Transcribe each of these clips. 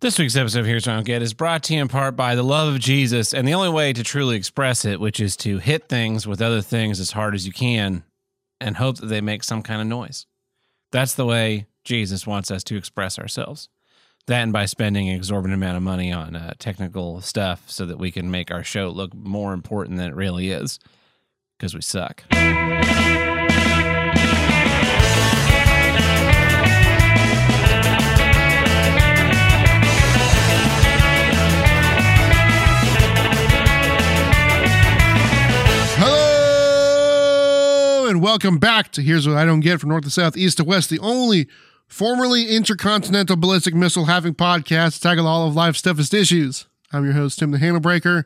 This week's episode of Here's What I Don't Get is brought to you in part by the love of Jesus and the only way to truly express it, which is to hit things with other things as hard as you can and hope that they make some kind of noise. That's the way Jesus wants us to express ourselves. That and by spending an exorbitant amount of money on uh, technical stuff so that we can make our show look more important than it really is because we suck. And welcome back to Here's What I Don't Get from North to South, East to West, the only formerly intercontinental ballistic missile having podcast to tackle all of life's toughest issues. I'm your host, Tim the Handlebreaker,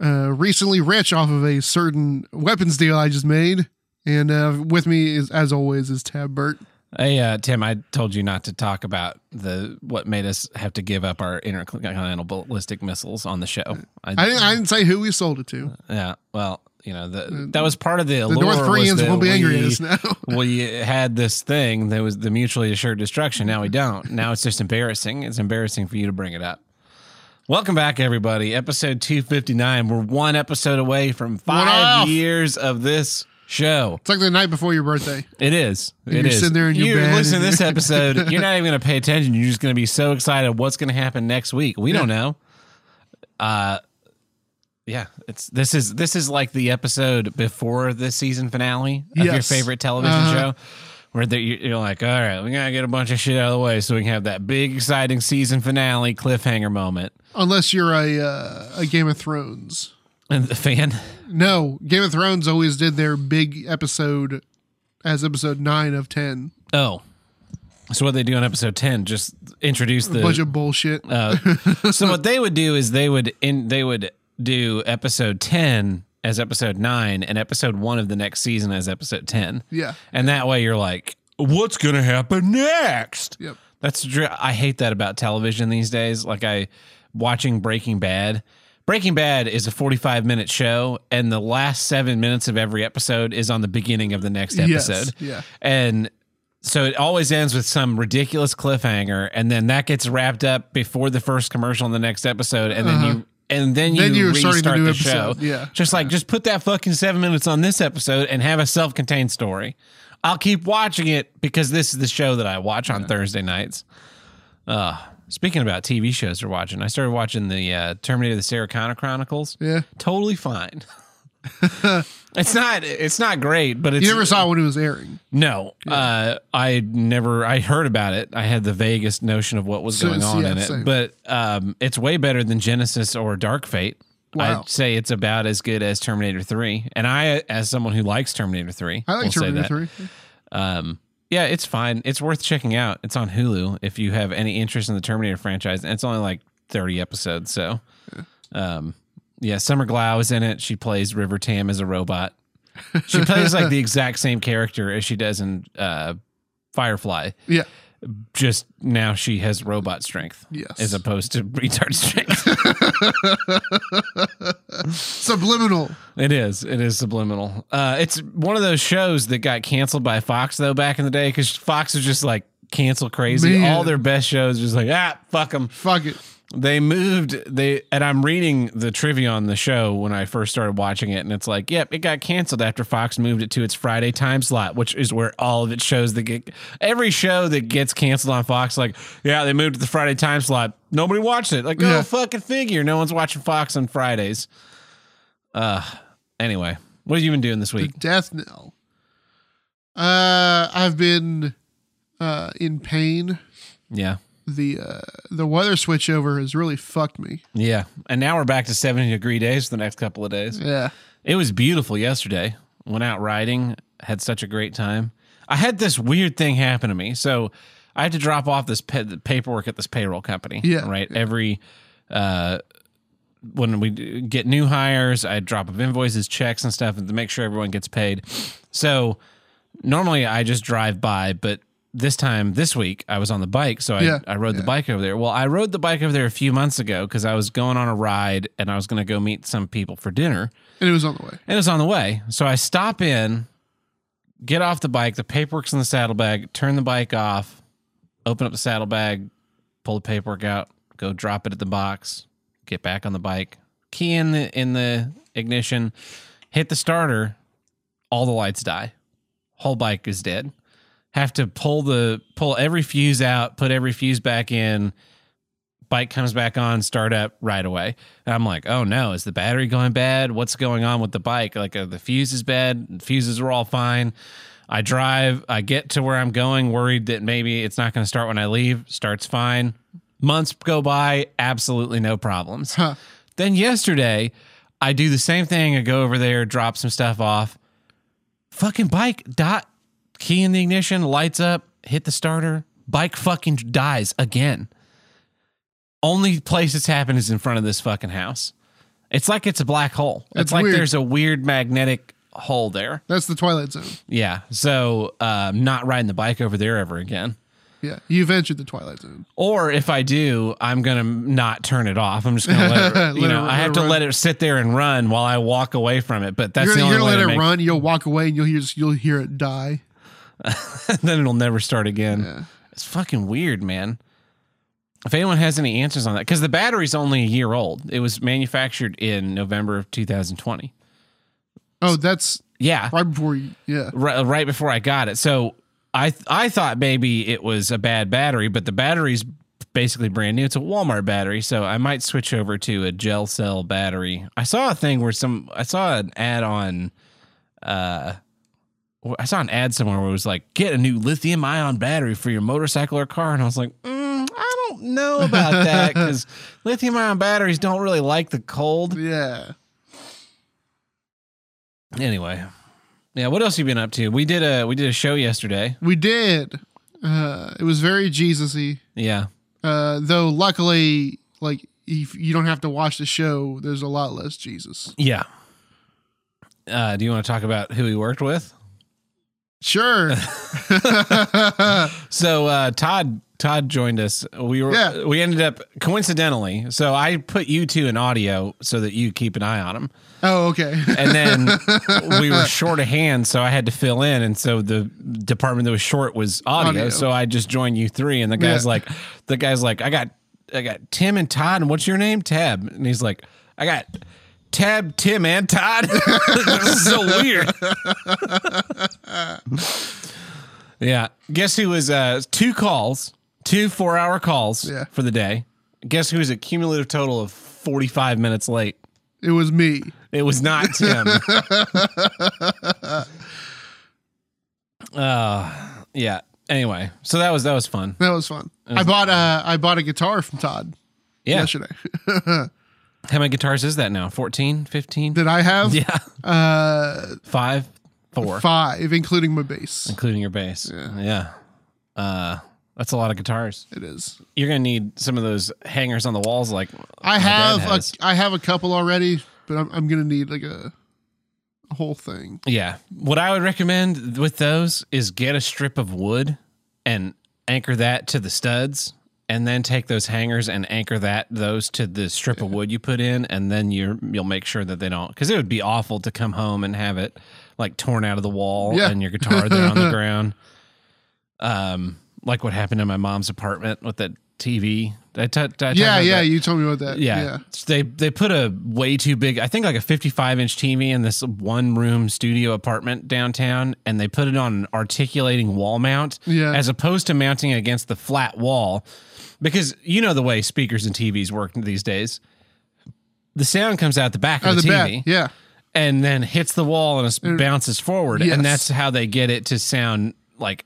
uh, recently rich off of a certain weapons deal I just made. And uh, with me, is, as always, is Tab Burt. Hey, uh, Tim, I told you not to talk about the what made us have to give up our intercontinental ballistic missiles on the show. I didn't, I didn't say who we sold it to. yeah, well, you know, the, that was part of the The. North Koreans will be angry at us now. we had this thing that was the mutually assured destruction. Now we don't. Now it's just embarrassing. It's embarrassing for you to bring it up. Welcome back, everybody. Episode 259. We're one episode away from five years of this show. It's like the night before your birthday. It is. And It you're is. sitting there in your you bed listen to this episode. You're not even going to pay attention. You're just going to be so excited. What's going to happen next week? We don't know. Uh, yeah. It's this is this is like the episode before the season finale of your favorite television Uh-huh. show, where the, you- you're like, all right, we gotta get a bunch of shit out of the way so we can have that big exciting season finale cliffhanger moment. Unless you're a, uh, a Game of Thrones. And the fan, No, Game of Thrones always did their big episode as episode nine of ten. oh. So what they do on episode ten? Just introduce the A bunch of bullshit. Uh, so what they would do is they would in they would do episode 10 as episode 9 and episode 1 of the next season as episode 10 yeah. and that way you're like what's gonna happen next Yep. that's i hate that about television these days like i watching breaking bad breaking bad is a 45 minute show and the last seven minutes of every episode is on the beginning of the next Yes, episode yeah. and so it always ends with some ridiculous cliffhanger, and then that gets wrapped up before the first commercial in the next episode, and then you uh-huh. And then you. Then you're restart the new show. yeah. just like just put that fucking seven minutes on this episode and have a self-contained story. I'll keep watching it because this is the show that I watch on Thursday nights. Uh speaking about TV shows we're watching, I started watching the uh, Terminator: The Sarah Connor Chronicles. Yeah. Totally fine. it's not. It's not great, but it's You never saw when it was airing. no, uh, I never. I heard about it. I had the vaguest notion of what was So- going on yeah, in it, same. but um, it's way better than Genesis or Dark Fate. Wow. I'd say it's about as good as Terminator Three, and I, as someone who likes Terminator Three, I like Terminator that. Three. Um, yeah, it's fine. It's worth checking out. It's on Hulu if you have any interest in the Terminator franchise, and it's only like thirty episodes. So, um, yeah, Summer Glau is in it. She plays River Tam as a robot. She plays like the exact same character as she does in uh, Firefly. Yeah. Just now she has robot strength Yes. as opposed to retard strength. Subliminal. It is. It is subliminal. Uh, it's one of those shows that got canceled by Fox though back in the day because Fox was just like cancel crazy. Man. All their best shows just like ah fuck them. Fuck it. They moved. They and I'm reading the trivia on the show when I first started watching it, and it's like, yep, it got canceled after Fox moved it to its Friday time slot, which is where all of its shows that get every show that gets canceled on Fox, like, yeah, they moved to the Friday time slot. Nobody watched it. Like, Yeah. fucking figure. No one's watching Fox on Fridays. Uh, anyway, what have you been doing this The week? death knell. Uh, I've been uh in pain. Yeah, The uh the weather switchover has really fucked me. yeah, and now we're back to 70 degree days for the next couple of days. Yeah. It was beautiful yesterday. Went out riding, had such a great time. I had this weird thing happen to me. So I had to drop off this the paperwork at this payroll company. Yeah, Right. Every, uh, when we get new hires, I drop off invoices, checks, and stuff to make sure everyone gets paid. So normally I just drive by, but this time this week I was on the bike, so I, Yeah, I rode the bike over there. Well, I rode the bike over there a few months ago because I was going on a ride and I was going to go meet some people for dinner. And it was on the way. And it was on the way. So I stop in, get off the bike, the paperwork's in the saddlebag, turn the bike off, open up the saddlebag, pull the paperwork out, go drop it at the box, get back on the bike, key in the in the ignition, hit the starter, all the lights die. Whole bike is dead. Have to pull the pull every fuse out, put every fuse back in. Bike comes back on, start up right away. And I'm like, oh no, is the battery going bad? What's going on with the bike? Like uh, the fuse is bad. Fuses are all fine. I drive, I get to where I'm going, worried that maybe it's not going to start when I leave. Starts fine. Months go by, absolutely no problems. Huh. Then yesterday, I do the same thing. I go over there, drop some stuff off. Fucking bike dot key in the ignition, lights up, hit the starter. Bike fucking dies again. Only place it's happened is in front of this fucking house. It's like it's a black hole. It's, It's like weird. there's a weird magnetic hole there. That's the Twilight Zone. Yeah. So um, not riding the bike over there ever again. Yeah, you've entered the Twilight Zone. Or if I do, I'm gonna not turn it off. I'm just gonna let it. You Let it- know, let I have to run. let it sit there and run while I walk away from it. But that's you're the gonna, only you're way gonna to let it make, run. You'll walk away and you'll hear you'll hear it die. then it'll never start again. Yeah. It's fucking weird, man. If anyone has any answers on that, because the battery's only a year old. It was manufactured in November of 2020. Oh, that's Yeah, right before you. Yeah. right, right before I got it. So I I thought maybe it was a bad battery, but the battery's basically brand new. It's a Walmart battery, so I might switch over to a gel cell battery. I saw a thing where some I saw an ad on uh I saw an ad somewhere where it was like get a new lithium ion battery for your motorcycle or car and I was like, mm, I don't know about that cuz lithium ion batteries don't really like the cold. Yeah. Anyway. Yeah, what else you been up to? We did a we did a show yesterday. We did. Uh, it was very Jesus-y. Yeah. Uh, though luckily, like if you don't have to watch the show, there's a lot less Jesus. Yeah. Uh, do you want to talk about who he worked with? Sure. So uh, Todd Todd joined us. We were Yeah. we ended up coincidentally. So I put you two in audio so that you keep an eye on them. oh, okay. and then we were short of hands, so I had to fill in, and so the department that was short was audio. Audio. So I just joined you three, and the guy's Yeah. like, the guy's like, I got I got Tim and Todd, and what's your name? Tab, and he's like, I got. Tab, Tim, and Todd. this is so weird. Yeah. Guess who was uh two calls, two four hour calls Yeah. for the day. Guess who was a cumulative total of 45 minutes late? it was me. It was not Tim. uh yeah. Anyway, so that was that was fun. That was fun. I bought a I bought a guitar from Todd Yeah. yesterday. How many guitars is that now? 14, 15? Did I have Yeah. uh 5, 4, five, including my bass? including your bass. Yeah. yeah. Uh that's a lot of guitars. It is. You're going to need some of those hangers on the walls like I have a I have a couple already, but I'm I'm gonna need like a, a whole thing. Yeah. What I would recommend with those is get a strip of wood and anchor that to the studs and then take those hangers and anchor that those to the strip of wood you put in and then you're you'll make sure that they don't cuz it would be awful to come home and have it like torn out of the wall Yeah. and your guitar there on the ground. Um like what happened in my mom's apartment with that TV. Did I t- did I Yeah, yeah. that? You told me about that. Yeah. yeah. They they put a way too big, I think like a 55 inch TV in this one room studio apartment downtown, and they put it on an articulating wall mount Yeah. as opposed to mounting it against the flat wall. Because you know the way speakers and TVs work these days. The sound comes out the back of the, the TV back. Yeah. and then hits the wall and it bounces forward. Yes. And that's how they get it to sound like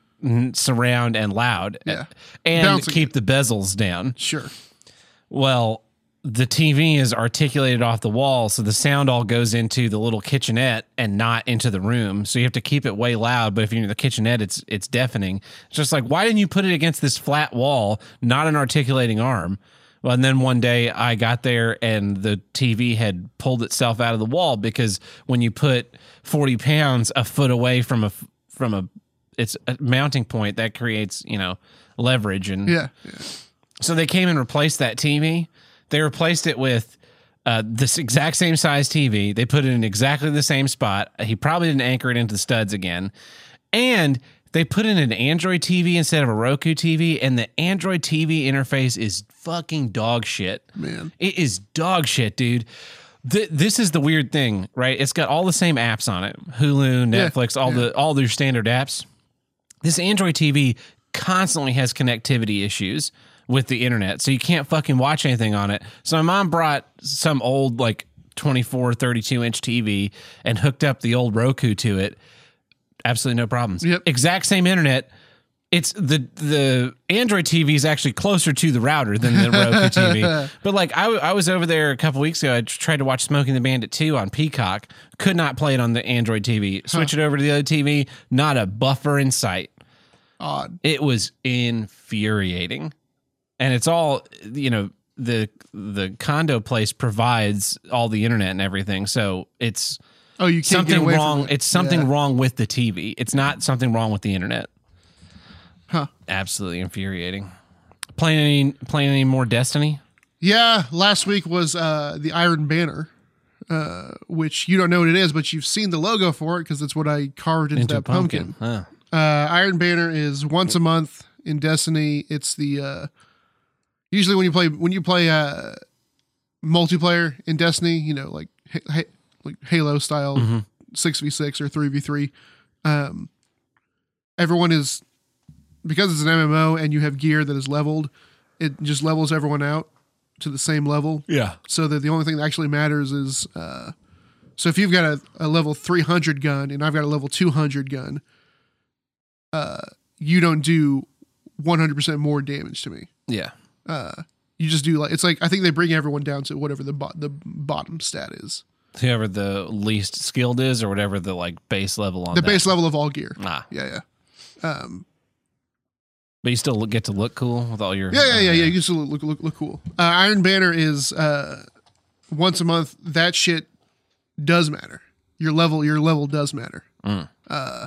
surround and loud. Yeah. And Bouncing keep the bezels down. Sure. Well, the TV is articulated off the wall, so the sound all goes into the little kitchenette and not into the room. So you have to keep it way loud. But if you're in the kitchenette, it's it's deafening. It's just like why didn't you put it against this flat wall, not an articulating arm? Well, and then one day I got there and the TV had pulled itself out of the wall because when you put 40 pounds a foot away from a from a its a mounting point, that creates you know leverage and Yeah. yeah. so they came and replaced that TV. They replaced it with uh, this exact same size TV. They put it in exactly the same spot. He probably didn't anchor it into the studs again. And they put in an Android TV instead of a Roku TV, and the Android TV interface is fucking dog shit. Man. It is dog shit, dude. Th- this is the weird thing, right? It's got all the same apps on it: Hulu, Yeah, Netflix, all yeah. the all their standard apps. This Android TV constantly has connectivity issues with the internet, so you can't fucking watch anything on it. So my mom brought some old like 24, 32 inch TV and hooked up the old Roku to it. Absolutely no problems. Yep. Exact same internet. It's the the Android TV is actually closer to the router than the Roku TV. But like I, I was over there a couple weeks ago. I tried to watch Smokey and the Bandit 2 on Peacock. Could not play it on the Android TV. Switch it over to the other TV. Not a buffer in sight. Odd. It was infuriating. And it's all, you know, the the condo place provides all the internet and everything. So it's Oh, you something wrong. it. It's something Yeah. wrong with the TV. It's not something wrong with the internet. Huh. Absolutely infuriating. Playing any playing any more Destiny? Yeah, last week was uh, the Iron Banner, uh, which you don't know what it is, but you've seen the logo for it because it's what I carved into, Into that pumpkin. pumpkin. Huh. Uh, Iron Banner is once a month in Destiny. It's the uh, usually when you play when you play uh, multiplayer in Destiny, you know, like ha- like Halo style six v six or three v three. Um, everyone is because it's an MMO and you have gear that is leveled. It just levels everyone out to the same level Yeah. so that the only thing that actually matters is uh, so if you've got a, a level 300 gun and I've got a level 200 gun, uh, you don't do 100% more damage to me. Yeah. Uh, you just do like it's like I think they bring everyone down to whatever the bo- the bottom stat is, Whoever the least skilled is or whatever the like base level on the that. base level of all gear. Ah. Yeah, yeah, um, But you still get to look cool with all your yeah, yeah, yeah, yeah. You still look look look cool. Uh, Iron Banner is uh, once a month. That shit does matter. Your level, your level does matter. Mm. Uh,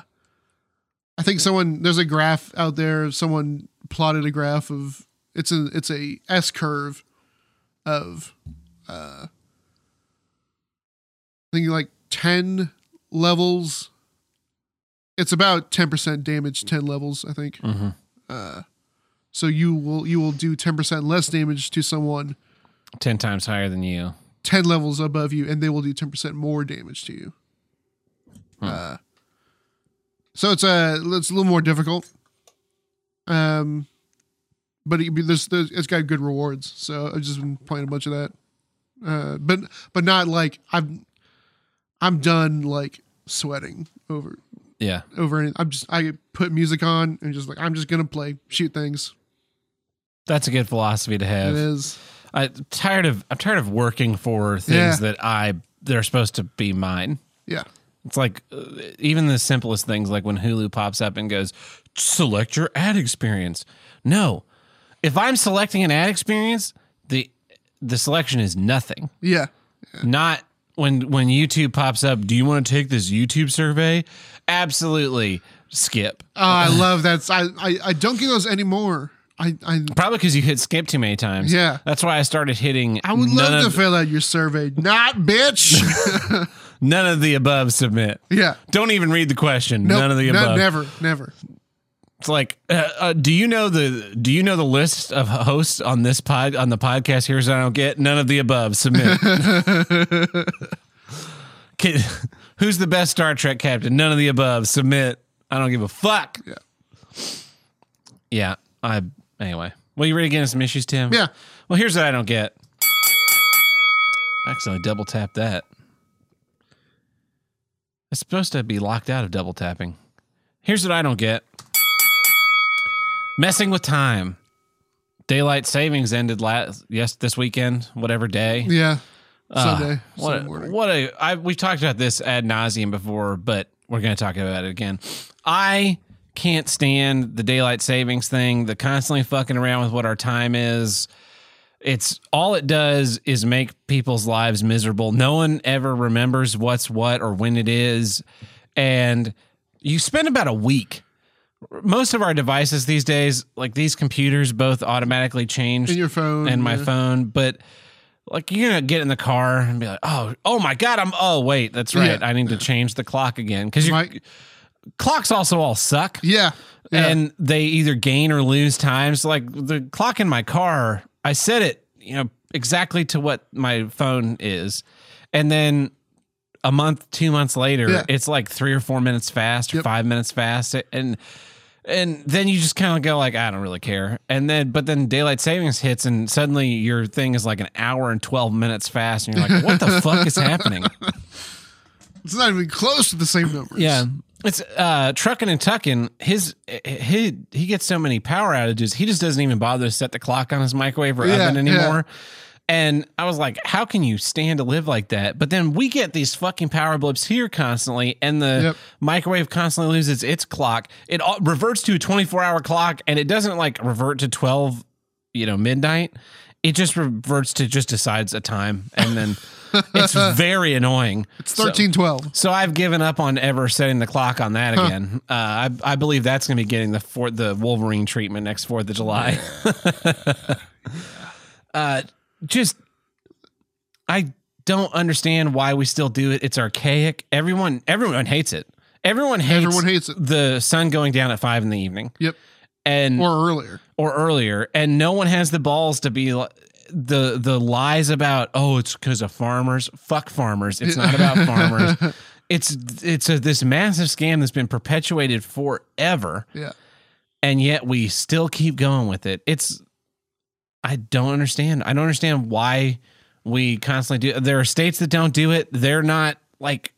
I think someone there's a graph out there. Someone plotted a graph of it's a it's a S curve of uh, I think like ten levels. It's about ten percent damage, ten levels. I think. Mhm. Uh, so you will you will do ten percent less damage to someone Ten times higher than you. ten levels above you, and they will do ten percent more damage to you. Uh, so it's a it's a little more difficult. Um, but it, there's, there's it's got good rewards, so I've just been playing a bunch of that. Uh, but but not like I'm I'm done like sweating over Yeah. over any. I'm just I put music on and just like I'm just gonna play shoot things. That's a good philosophy to have. It is I'm tired of I'm tired of working for things Yeah. that I they're supposed to be mine. yeah It's like uh, even the simplest things, like when Hulu pops up and goes, "Select your ad experience." No, if I'm selecting an ad experience, the the selection is nothing. yeah Not when when YouTube pops up. Do you want to take this YouTube survey? Absolutely, skip. Oh, I love that. I, I I don't get those anymore. I I, Probably because you hit skip too many times. Yeah. that's why I started hitting. I would love to fill out your survey. Not bitch. none of the above. Submit. yeah. Don't even read the question. Nope, none of the no- above. never, never. It's like, uh, uh, do you know the do you know the list of hosts on this pod on the podcast? Here's what I don't get. None of the above. Submit. Kid, who's the best Star Trek captain? None of the above. Submit. I don't give a fuck. Yeah. Yeah. I anyway. Well, you ready to get into some issues, Tim? Yeah. Well, here's what I don't get. Accidentally double tap that. It's supposed to be locked out of double tapping. Here's what I don't get. Messing with time. Daylight savings ended last yes this weekend, whatever day. Yeah. Ah, Sunday. what Sunday a, what a I we've talked about this ad nauseum before, but we're going to talk about it again. I can't stand the daylight savings thing, the constantly fucking around with what our time is. It's all it does is make people's lives miserable. No one ever remembers what's what or when it is. And you spend about a week. Most of our devices these days, like these computers, both automatically change In your phone. and my yeah. phone, but like you're gonna get in the car and be like, oh, oh my god, I'm oh wait, that's right, Yeah. I need to change the clock again because My- clocks also all suck. Yeah. yeah. and they either gain or lose times. So like the clock in my car, I set it, you know, exactly to what my phone is, and then a month, two months later, Yeah. it's like three or four minutes fast or Yep. five minutes fast, and and then you just kind of go like, I don't really care, and then but then daylight savings hits, and suddenly your thing is like an hour and twelve minutes fast, and you're like, what the fuck is happening? it's not even close to the same numbers. Yeah. It's uh trucking and tucking. His he he gets so many power outages. He just doesn't even bother to set the clock on his microwave or Yeah, oven yeah. And I was like, how can you stand to live like that? But then we get these fucking power blips here constantly, and the Yep. microwave constantly loses its clock. It all reverts to a 24 hour clock, and it doesn't like revert to 12, you know, midnight. It just reverts to just decides a time, and then it's very annoying. It's thirteen twelve. So I've given up on ever setting the clock on that again. Uh, I, I believe that's going to be getting the for, the Wolverine treatment next Fourth of July. uh, just I don't understand why we still do it. It's archaic. Everyone everyone hates it. Everyone hates, Everyone hates it. the sun going down at five in the evening Yep. and or, earlier. Or earlier. and no one has the balls to be. The the lies about oh it's because of farmers fuck farmers it's not about farmers it's it's a this massive scam that's been perpetuated forever Yeah. and yet we still keep going with it it's i don't understand i don't understand why we constantly do there are states that don't do it they're not like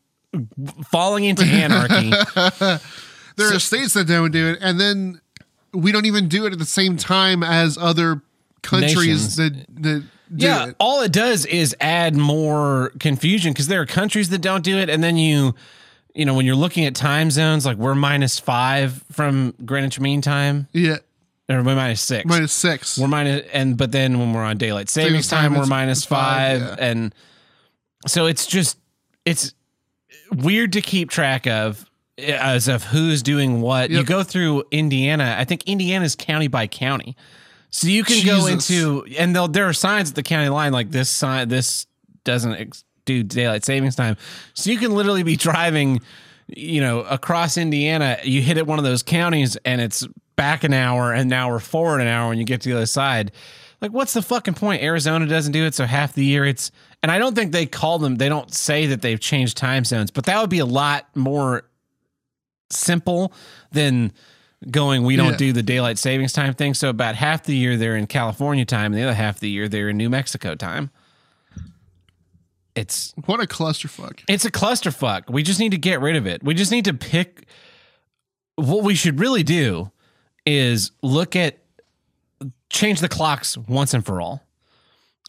falling into anarchy There are states that don't do it, and then we don't even do it at the same time as other countries Nations. that that do yeah it. all it does is add more confusion because there are countries that don't do it and then you you know when you're looking at time zones like we're minus five from greenwich mean time Yeah. Or we're minus six Minus six. We're minus, and but then when we're on daylight savings Savings time, time, we're minus five, five, yeah. and so it's just it's weird to keep track of as of who's doing what. You go through Indiana. I think Indiana's county by county, so you can go into and they'll, there are signs at the county line like this sign. This doesn't ex- do daylight savings time, so you can literally be driving. You know, across Indiana, you hit at one of those counties and it's back an hour and now we're forward an hour when you get to the other side. Like, what's the fucking point? Arizona doesn't do it, so half the year it's. And I don't think they call them. They don't say that they've changed time zones, but that would be a lot more simple than going. We don't Yeah. do the daylight savings time thing. So about half the year they're in California time, and the other half of the year they're in New Mexico time. It's what a clusterfuck. it's a clusterfuck. We just need to get rid of it. We just need to pick. What we should really do is look at change the clocks once and for all,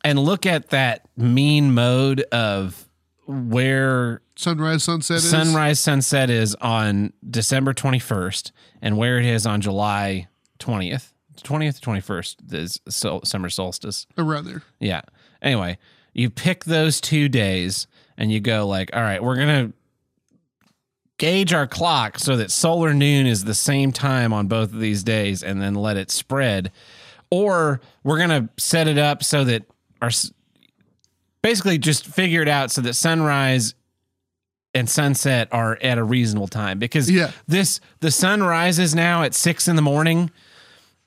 and look at that mean mode of where Sunrise, sunset is. sunrise sunset is on December twenty first, and where it is on July twentieth. Twentieth, twenty first is sol- summer solstice. around there. Yeah. Anyway, you pick those two days and you go like, all right, we're gonna gauge our clock so that solar noon is the same time on both of these days, and then let it spread, or we're gonna set it up so that our basically just figure it out so that sunrise and sunset are at a reasonable time because Yeah. this the sun rises now at six in the morning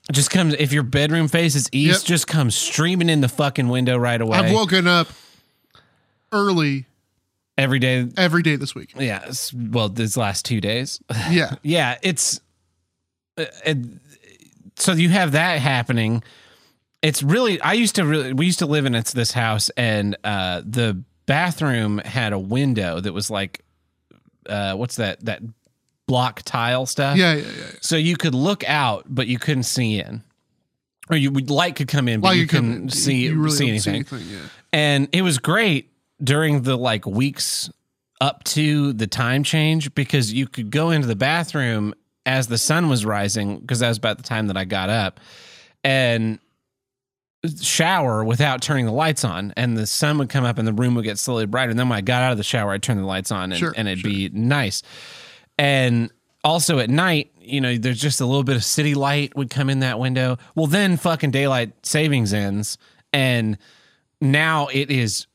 it just comes if your bedroom faces east Yep. just comes streaming in the fucking window right away I've woken up early every day every day this week. yeah well these last two days Yeah. yeah it's uh, it- so you have that happening it's really i used to really we used to live in it's this house and uh the bathroom had a window that was like uh what's that that block tile stuff Yeah, yeah, yeah. yeah. so you could look out but you couldn't see in or you would light could come in but While you, you couldn't see you really see don't anything yeah. and it was great during the like weeks up to the time change because you could go into the bathroom as the sun was rising because that was about the time that I got up and shower without turning the lights on and the sun would come up and the room would get slowly brighter. And then when I got out of the shower I'd turn the lights on and, Sure, and it'd sure. be nice. And also at night you know there's just a little bit of city light would come in that window. Well then fucking daylight savings ends and now it is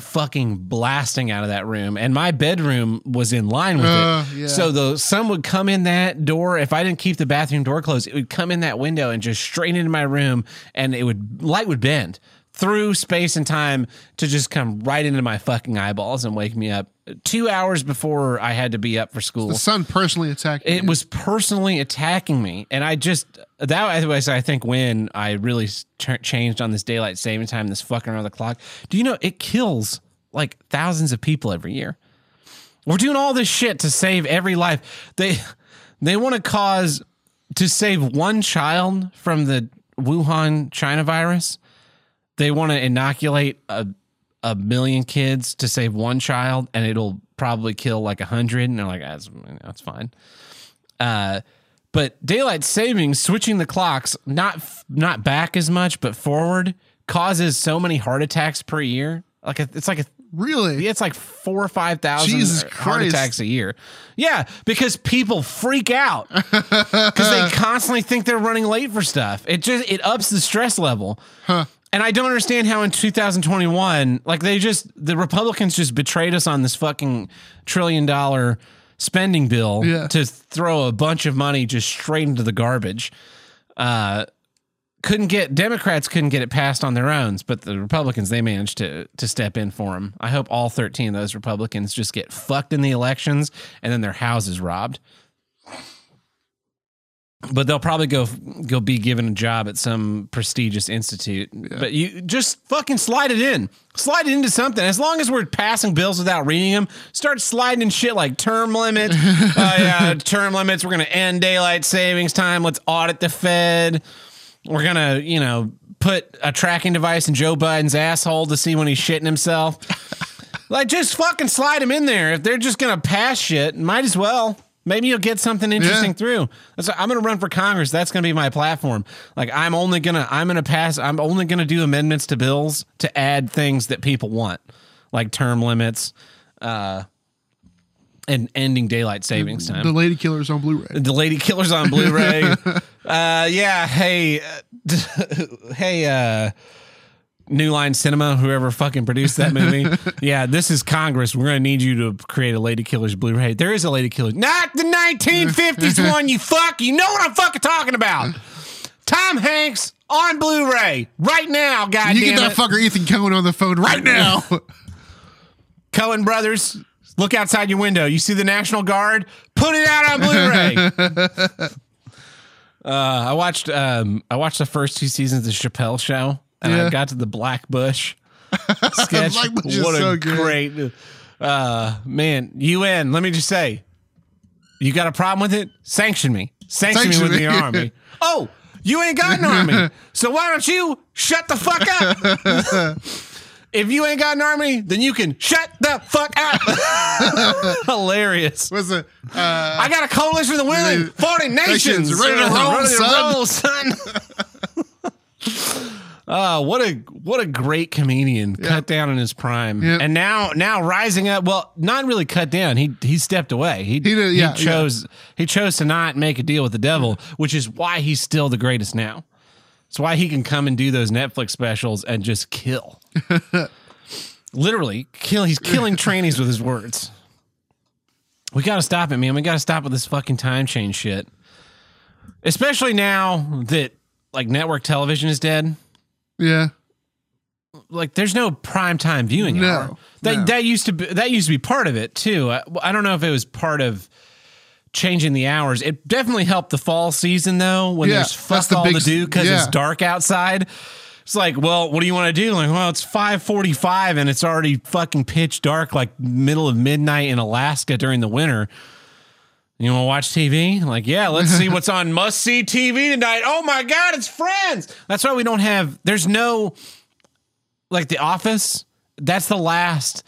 fucking blasting out of that room and my bedroom was in line with Uh, it yeah. so the sun would come in that door. If i didn't keep the bathroom door closed it would come in that window and just straight into my room and it would light would bend through space and time to just come right into my fucking eyeballs and wake me up. Two hours before i had to be up for school. The sun personally attacked it you. was personally attacking me. And i just that was i think when i really ch- changed on this daylight saving time this fucking around the clock. Do you know it kills like thousands of people every year. We're doing all this shit to save every life. They they want to cause to save one child from the wuhan china virus they want to inoculate a a million kids to save one child and it'll probably kill like a hundred and they're like that's, that's fine uh but daylight savings switching the clocks not not back as much but forward causes so many heart attacks per year like a, it's like a really. it's like four or five thousand heart Christ. attacks a year. Yeah, because people freak out because they constantly think they're running late for stuff. It just it ups the stress level. And I don't understand how in 2021, like they just the Republicans just betrayed us on this fucking trillion dollar spending bill Yeah. to throw a bunch of money just straight into the garbage. Uh, couldn't get Democrats couldn't get it passed on their own, but the Republicans they managed to to step in for them. I hope all 13 of those Republicans just get fucked in the elections and then their houses robbed. But they'll probably go go be given a job at some prestigious institute. But you just fucking slide it in. Slide it into something. As long as we're passing bills without reading them, start sliding in shit like term limits. uh, yeah, term limits. We're gonna end daylight savings time. Let's audit the Fed we're gonna, you know, put a tracking device in Joe Biden's asshole to see when he's shitting himself. like, just fucking slide him in there. If they're just gonna pass shit, might as well. Maybe you'll get something interesting Yeah. through. That's I'm gonna run for Congress. That's gonna be my platform. Like, I'm only gonna I'm gonna pass. I'm only gonna do amendments to bills to add things that people want, like term limits, uh, and ending daylight savings time the Lady Killers on Blu-ray. the Lady Killers on Blu-ray. uh, yeah, hey, uh, hey, uh, New Line Cinema, whoever fucking produced that movie. yeah, this is Congress. We're gonna need you to create a Lady Killers Blu-ray. There is a Lady Killers, not the 1950s one. You fuck, you know what I'm fucking talking about. Tom Hanks on Blu-ray right now. God You get that it. fucker Ethan Coen on the phone right now. Coen Brothers, look outside your window. You see the National Guard? Put it out on Blu-ray. uh, I watched um, I watched the first two seasons of the Chappelle Show, and Yeah. I got to the Black Bush sketch. Black Bush what a so great uh, man! UN. Let me just say, you got a problem with it? Sanction me. Sanction, Sanction me with me. your army. Oh, you ain't got an army, so why don't you shut the fuck up? If you ain't got an army, then you can shut the fuck up. Hilarious. Was it? Uh, I got a coalition of the willing, 40 nations. Ready to roll, Ready to roll, son. Oh, what a what a great comedian! Cut down in his prime, Yep. and now now rising up. Well, not really cut down. He he stepped away. He did, yeah, he chose he chose to not make a deal with the devil, which is why he's still the greatest now. It's why he can come and do those Netflix specials and just kill. Literally kill. He's killing trainees with his words. We got to stop it, man. We got to stop with this fucking time change shit. Especially now that like network television is dead. Yeah. Like there's no prime time viewing No, hour. That no. that used to be that used to be part of it too. I, I don't know if it was part of changing the hours. It definitely helped the fall season though when Yeah, there's fuck the all big to do because it's dark outside. It's like, well, what do you want to do? Like, well, it's five forty-five and it's already fucking pitch dark, like middle of midnight in Alaska during the winter. You want to watch TV? Like, yeah, let's see what's on must see TV tonight. Oh my God, it's Friends. That's why we don't have, there's no, like, The Office. That's the last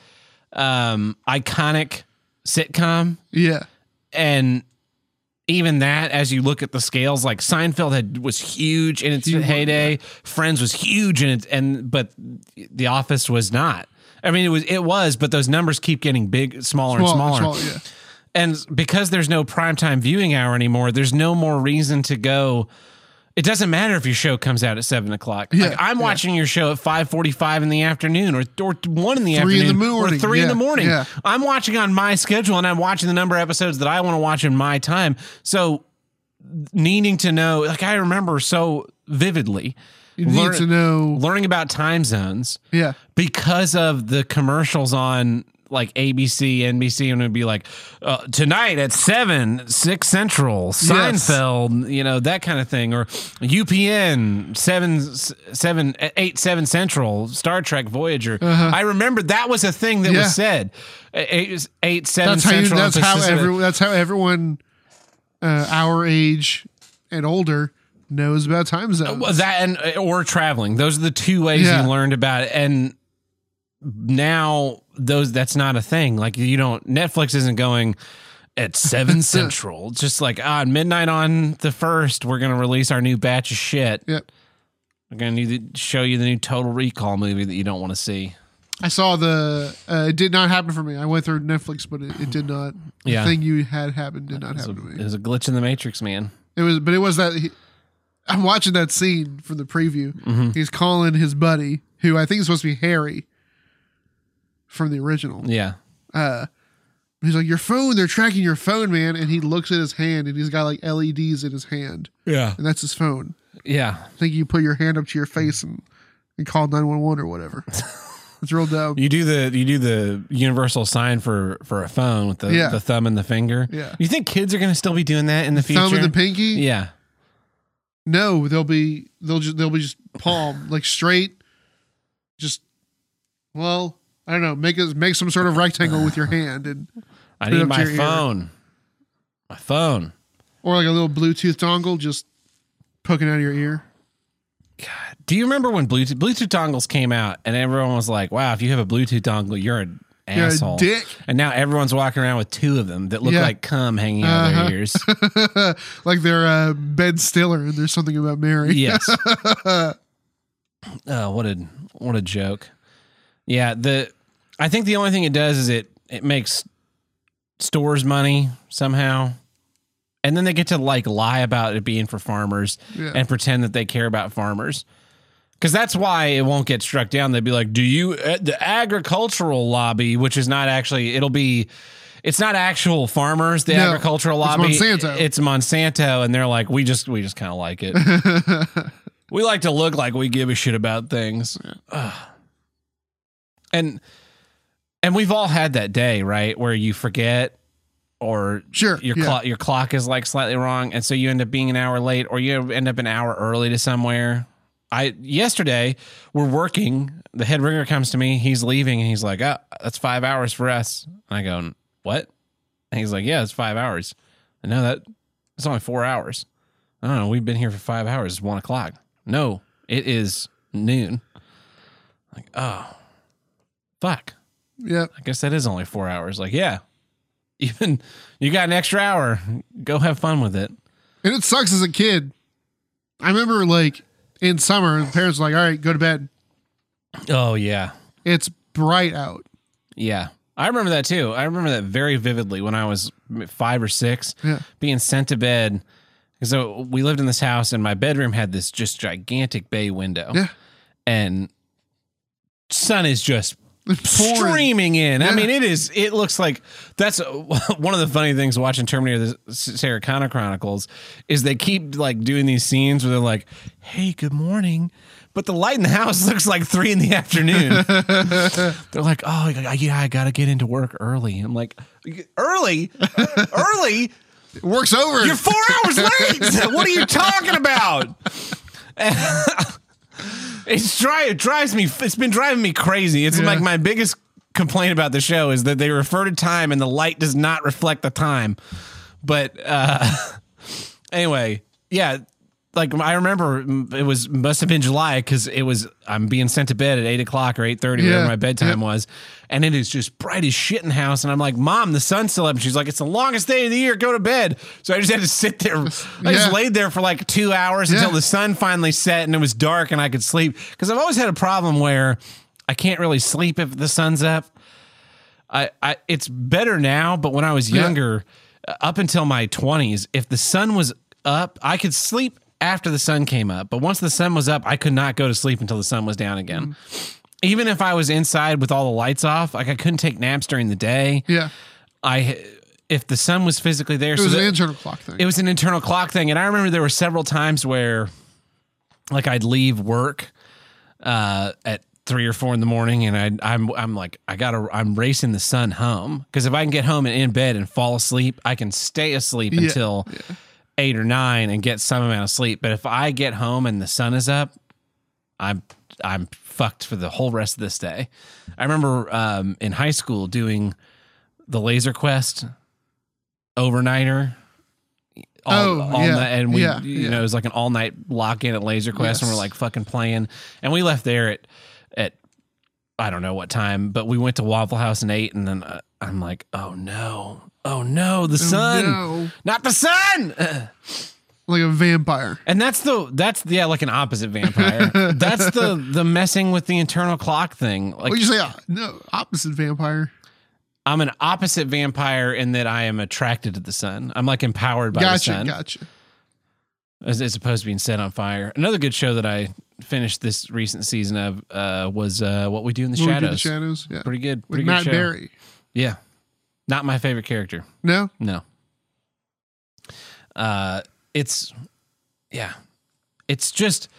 um, iconic sitcom. Yeah. And even that, as you look at the scales, like Seinfeld had was huge in its Huge, heyday. Friends was huge in it, and but The Office was not. I mean, it was it was, but those numbers keep getting big, smaller and Small- smaller. yeah. And because there's no primetime viewing hour anymore, there's no more reason to go It doesn't matter if your show comes out at seven o'clock. Yeah, like I'm yeah. watching your show at five forty-five in the afternoon, or or one in the Three in the afternoon, morning, or three in the morning. yeah. I'm watching on my schedule, and I'm watching the number of episodes that I want to watch in my time. So, needing to know, like I remember so vividly, You need to know. learning about time zones Yeah. because of the commercials on like ABC, NBC, and it'd be like uh, tonight at seven, six central, Seinfeld, you know that kind of thing, or UPN seven, seven, eight, seven central, Star Trek Voyager. I remember that was a thing that Uh-huh. Yeah. was said. Eight, eight seven That's how you, that's how everyone that's how everyone uh, our age and older knows about time zones. That and or traveling. Those are the two ways Yeah. you learned about it. And now those that's not a thing. Like you don't Netflix isn't going at seven central. Just like ah, midnight on the first, we're gonna release our new batch of shit. Yep. We're gonna need to show you the new Total Recall movie that you don't want to see. I saw the. Uh, it did not happen for me. I went through Netflix, but it, it did not. Yeah. The thing you had happen did not was, a, happen to it was a glitch in the matrix, man. It was, but it was that. He, I'm watching that scene from the preview. Mm-hmm. He's calling his buddy, who I think is supposed to be Harry from the original. Yeah. Uh, he's like, "Your phone. They're tracking your phone, man." And he looks at his hand, and he's got like LEDs in his hand, Yeah. and that's his phone. Yeah. I think you put your hand up to your face and and call nine one one or whatever. it's real dumb. You do the you do the universal sign for for a phone with the, Yeah. the thumb and the finger. Yeah. You think kids are gonna still be doing that in the future? Thumb and the pinky. Yeah. No, they'll be they'll just they'll be just palm like straight. Just well, I don't know. Make a, make some sort of rectangle with your hand and I need my your ear. phone. My phone. or like a little Bluetooth dongle just poking out of your ear. God, do you remember when Bluetooth Bluetooth dongles came out and everyone was like, "Wow, if you have a Bluetooth dongle, you're an You're a asshole." dick. And now everyone's walking around with two of them that look Yeah. like cum hanging out of Uh-huh. their ears. like they're uh, Ben Stiller and there's something about Mary. yes. oh, what a what a joke. Yeah, the I think the only thing it does is it it makes stores money somehow. And then they get to like lie about it being for farmers Yeah. and pretend that they care about farmers. Cuz that's why it won't get struck down. They'd be like, "Do you uh, the agricultural lobby, which is not actually it'll be it's not actual farmers, the No, agricultural it's lobby. Monsanto. It's Monsanto and they're like, "We just we just kind of like it." We like to look like we give a shit about things. Ugh. And and we've all had that day, right, where you forget or Sure, your yeah. clock your clock is like slightly wrong and so you end up being an hour late or you end up an hour early to somewhere. I yesterday we're working, the head ringer comes to me, he's leaving and he's like, "Oh, that's 5 hours for us." And I go, "What?" And he's like, "Yeah, it's 5 hours." I know that it's only 4 hours. I don't know. We've been here for five hours. It's one o'clock. No, it is noon. Like, oh, fuck. Yeah. I guess that is only four hours. Like, yeah, even you got an extra hour. Go have fun with it. And it sucks as a kid. I remember like in summer, the parents were like, all right, go to bed. Oh yeah, It's bright out. yeah. I remember that too. I remember that very vividly when I was five or six, Yeah. being sent to bed. So we lived in this house, and my bedroom had this just gigantic bay window. Yeah. and sun is just. Streaming in. I mean, it is. It looks like that's uh, one of the funny things watching Terminator: The Sarah Connor Chronicles is they keep like doing these scenes where they're like, "Hey, good morning." But the light in the house looks like three in the afternoon. They're like, "Oh, yeah, I got to get into work early." I'm like, "Early, early? It works over. You're four hours late. what are you talking about?" It's dry. It drives me. It's been driving me crazy. It's Yeah. like my biggest complaint about the show is that they refer to time and the light does not reflect the time. But uh, anyway, yeah. Like I remember, it was must have been July because it was I'm being sent to bed at eight o'clock or eight thirty, Yeah. whatever my bedtime Yeah. was, and it is just bright as shit in the house. And I'm like, Mom, the sun's still up. And she's like, It's the longest day of the year. Go to bed. So I just had to sit there. I Yeah. just laid there for like two hours until the sun finally set and it was dark and I could sleep. Because I've always had a problem where I can't really sleep if the sun's up. I, I it's better now, but when I was younger, uh, up until my twenties, if the sun was up, I could sleep after the sun came up. But once the sun was up, I could not go to sleep until the sun was down again. Even if I was inside with all the lights off, like I couldn't take naps during the day. Yeah. I if the sun was physically there, It so was an internal clock thing. it was an internal clock thing. And I remember there were several times where like I'd leave work uh, at three or four in the morning and I'd, I'm, I'm like, I gotta, I'm racing the sun home. Cause if I can get home and in bed and fall asleep, I can stay asleep Yeah, until eight or nine and get some amount of sleep. But if I get home and the sun is up, I'm, I'm fucked for the whole rest of this day. I remember um, in high school doing the Laser Quest overnighter. Oh, yeah. night, and we, Yeah, you yeah. know, it was like an all night lock in at Laser Quest, and we're like fucking playing. And we left there at at I don't know what time, but we went to Waffle House and ate, and then uh, I'm like, oh no, oh no, the sun, no. not the sun. Like a vampire. And that's the that's yeah, like an opposite vampire. that's the the messing with the internal clock thing. Like What you say? Uh, no, opposite vampire. I'm an opposite vampire in that I am attracted to the sun. I'm like empowered by the sun. gotcha. as, as opposed to being set on fire. Another good show that I finished this recent season of uh, was uh, What We Do in the What we do Shadows. The shadows. Yeah. Pretty good. With Pretty Matt good show. Berry. Yeah. Not my favorite character. No? No. Uh, it's yeah. It's just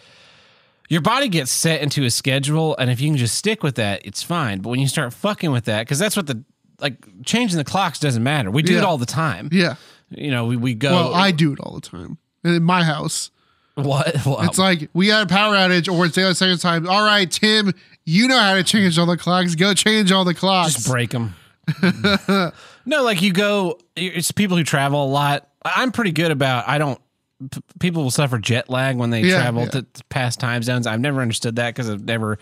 your body gets set into a schedule, and if you can just stick with that, it's fine. But when you start fucking with that, because that's what the like changing the clocks doesn't matter. We do it all the time. Yeah. You know, we, we go. Well, I do it all the time. In my house, what? Well, it's like we had a power outage or it's the second time. All right, Tim, you know how to change all the clocks. Go change all the clocks. just break them. no, like you go. It's people who travel a lot. I'm pretty good about. I don't. p- People will suffer jet lag when they Yeah, travel yeah. to, past time zones. I've never understood that because it never,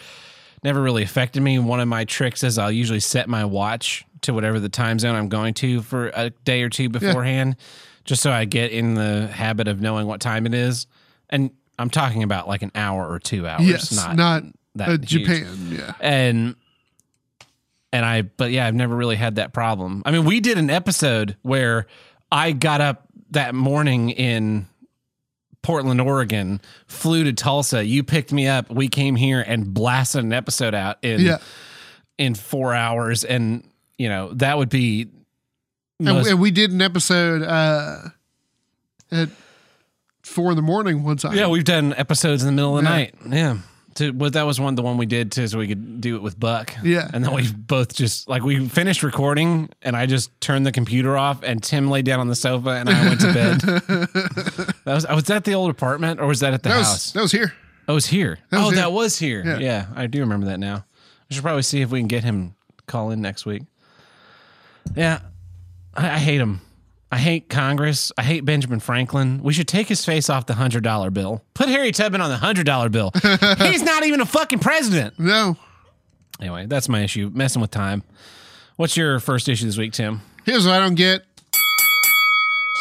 never really affected me. One of my tricks is I'll usually set my watch to whatever the time zone I'm going to for a day or two beforehand, just so I get in the habit of knowing what time it is. And I'm talking about like an hour or two hours, yes, not, not, that huge Japan. Yeah. and and I but yeah, I've never really had that problem. I mean, we did an episode where I got up that morning in Portland, Oregon, flew to Tulsa, you picked me up, we came here and blasted an episode out in Yeah. in 4 hours and you know, that would be most- and we did an episode uh, at four in the morning one time. yeah, we've done episodes in the middle of the Yeah. night. Yeah. To, well, that was one the one we did too, so we could do it with Buck. Yeah. and then we both just like we finished recording, and I just turned the computer off, and Tim laid down on the sofa, and I went to bed. that was oh, was that the old apartment, or was that at the that was, house? that was here. Oh, it was here. was oh, here. that was here. Yeah. Yeah. I do remember that now. I should probably see if we can get him call in next week. Yeah, I, I hate him. I hate Congress. I hate Benjamin Franklin. We should take his face off the hundred dollar bill. Put Harry Tubman on the hundred dollar bill. He's not even a fucking president. No. Anyway, that's my issue. Messing with time. What's your first issue this week, Tim? Here's what I don't get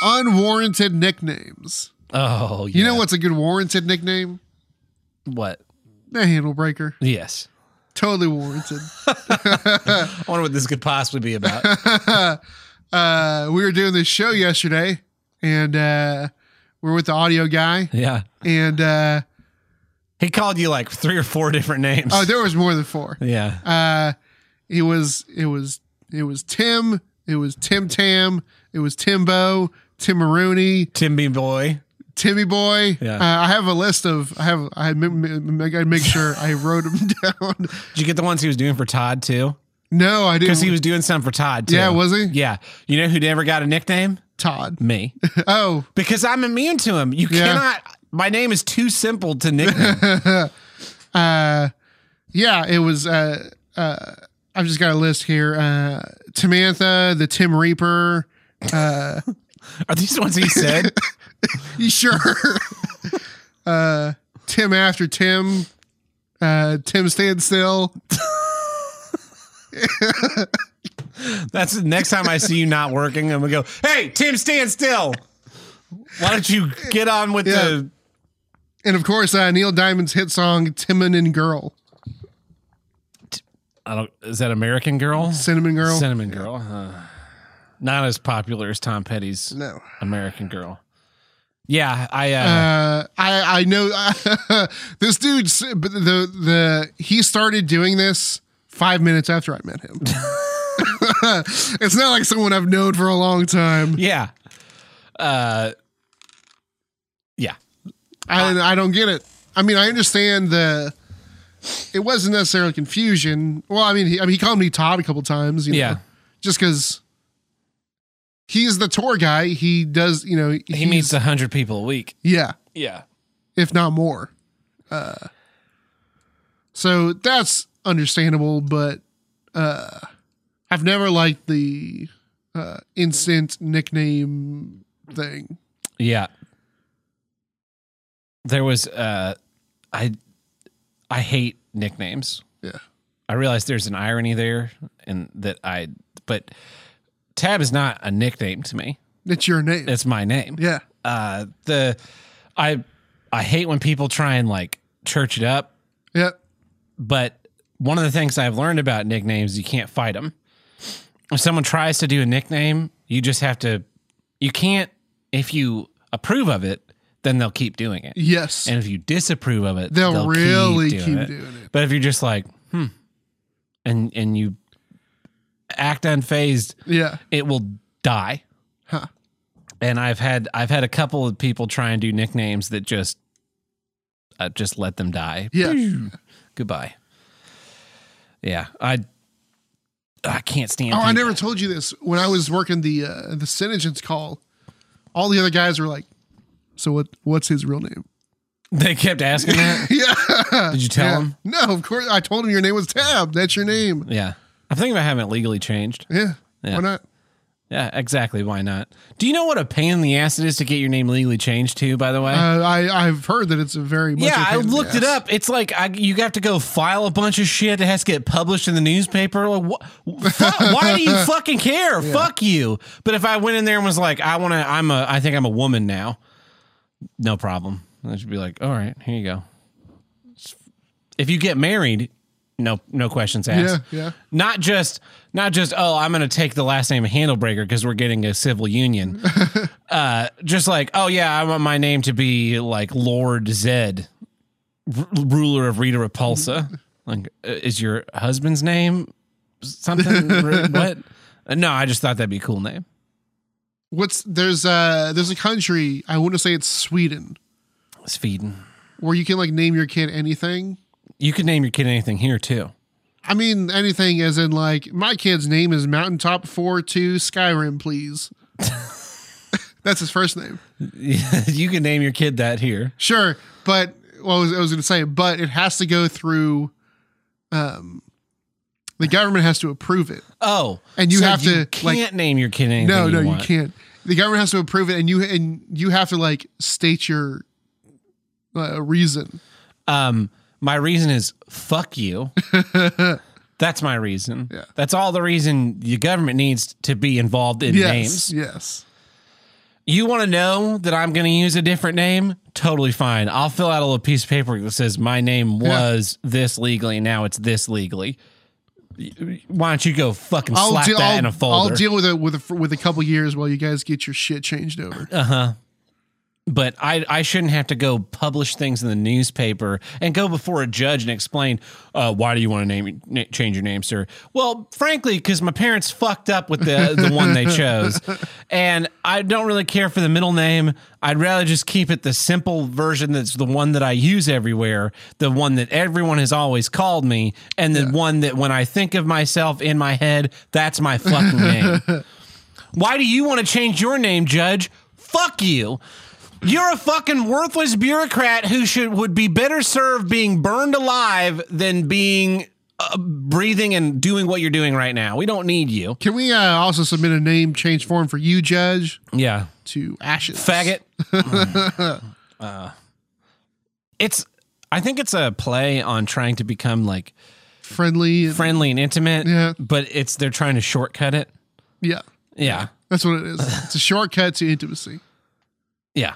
unwarranted nicknames. Oh, yeah. You know what's a good warranted nickname? What? The handle breaker. Yes. Totally warranted. I wonder what this could possibly be about. uh, we were doing this show yesterday, and uh, we're with the audio guy, yeah. and uh, He called you like three or four different names. oh, there was more than four. yeah. Uh, it was it was it was Tim, it was Tim Tam, it was Timbo, Tim Maroney, Timby boy. Timmy Boy. Yeah. Uh, I have a list of I have I had I gotta make sure I wrote them down. Did you get the ones he was doing for Todd too? No, I didn't. Because he was doing some for Todd too. Yeah, was he? Yeah. You know who never got a nickname? Todd. Me. Oh, Because I'm immune to him. You Yeah. cannot. My name is too simple to nickname. uh, yeah, it was. Uh, uh, I've just got a list here. Uh, Tamantha, the Tim Reaper. Uh, Are these the ones he said? you sure? uh, Tim after Tim. Uh, Tim stand still. That's the next time I see you not working. I'm gonna go. Hey, Tim, stand still. Why don't you get on with Yeah. the? And of course, uh, Neil Diamond's hit song "Timon and Girl," I don't. Is that American Girl? Cinnamon Girl. Cinnamon Girl. Uh, not as popular as Tom Petty's no, American Girl. Yeah, I uh, Uh, I I know this dude. But the the he started doing this five minutes after I met him. it's not like someone I've known for a long time. yeah. Uh yeah. I I don't get it. I mean, I understand the. It wasn't necessarily confusion. Well, I mean, he, I mean, he called me Todd a couple times. You know, Yeah. just because he's the tour guy. He does. You know, He meets a hundred people a week. Yeah, Yeah. if not more. Uh, so that's understandable, but uh, I've never liked the uh, instant nickname thing. Yeah. There was uh I I hate nicknames. Yeah. I realize there's an irony there and that I but Tab is not a nickname to me. It's your name. It's my name. yeah. Uh the I I hate when people try and like church it up, Yeah. but one of the things I've learned about nicknames, you can't fight them. If someone tries to do a nickname, you just have to you can't if you approve of it, then they'll keep doing it. Yes. And if you disapprove of it, They'll, really keep, keep, doing, it. doing it. But if you're just like, hmm, and and you act unfazed, Yeah. it will die. Huh. And I've had I've had a couple of people try and do nicknames that just uh, just let them die. Yeah. Goodbye. Yeah, I I can't stand. Oh, I never told you this. When I was working the uh, the Synergens call, all the other guys were like, "So what? What's his real name?" They kept asking that. yeah. Did you tell Yeah. them? No, of course. I told him your name was Tab. That's your name. Yeah, I'm thinking about having it legally changed. Yeah. Yeah. Why not? Yeah, exactly. Why not? Do you know what a pain in the ass it is to get your name legally changed to? By the way, Uh, I I've heard that it's a very much. yeah, a I pain in the looked it up. It's like I, you have to go file a bunch of shit that has to get published in the newspaper. Like, what? why do you fucking care? Fuck you. But if I went in there and was like, I want to, I'm a, I think I'm a woman now. No problem. I should be like, all right, here you go. If you get married, no, no questions asked. Yeah, yeah. Not just, not just. Oh, I'm going to take the last name of Handlebreaker because we're getting a civil union. uh, just like, oh yeah, I want my name to be like Lord Zedd, r- ruler of Rita Repulsa. Like, uh, is your husband's name something? what? Uh, no, I just thought that'd be a cool name. What's there's uh there's a country I want to say it's Sweden Sweden. where you can like name your kid anything. You could name your kid anything here too. I mean anything as in like my kid's name is Mountaintop Four Two Skyrim, please. That's his first name. you can name your kid that here. Sure, but well, I was, was going to say, but it has to go through. Um, the government has to approve it. Oh, And you so have to, can't like- name your kid anything. No, you no, you want. can't. The government has to approve it, and you and you have to like state your uh, reason. Um, my reason is fuck you. That's my reason. Yeah. That's all the reason the government needs to be involved in Yes, names. yes. You want to know that I'm going to use a different name? Totally fine. I'll fill out a little piece of paper that says my name was this legally, now it's this legally. Why don't you go fucking I'll slap deal. that I'll, in a I'll deal with it with a, with a couple years while you guys get your shit changed over. Uh huh. But I, I shouldn't have to go publish things in the newspaper and go before a judge and explain uh, why do you want to name na- change your name, sir? Well, frankly, because my parents fucked up with the the one they chose, and I don't really care for the middle name. I'd rather just keep it the simple version that's the one that I use everywhere, the one that everyone has always called me, and the one that when I think of myself in my head, that's my fucking name. Why do you want to change your name, Judge? Fuck you. You're a fucking worthless bureaucrat who should would be better served being burned alive than being uh, breathing and doing what you're doing right now. We don't need you. Can we uh, also submit a name change form for you, Judge, Yeah, to Ashes? faggot. uh, it's. I think it's a play on trying to become like Friendly. and- friendly and intimate. Yeah. but it's they're trying to shortcut it. yeah, Yeah, that's what it is. it's a shortcut to intimacy. yeah.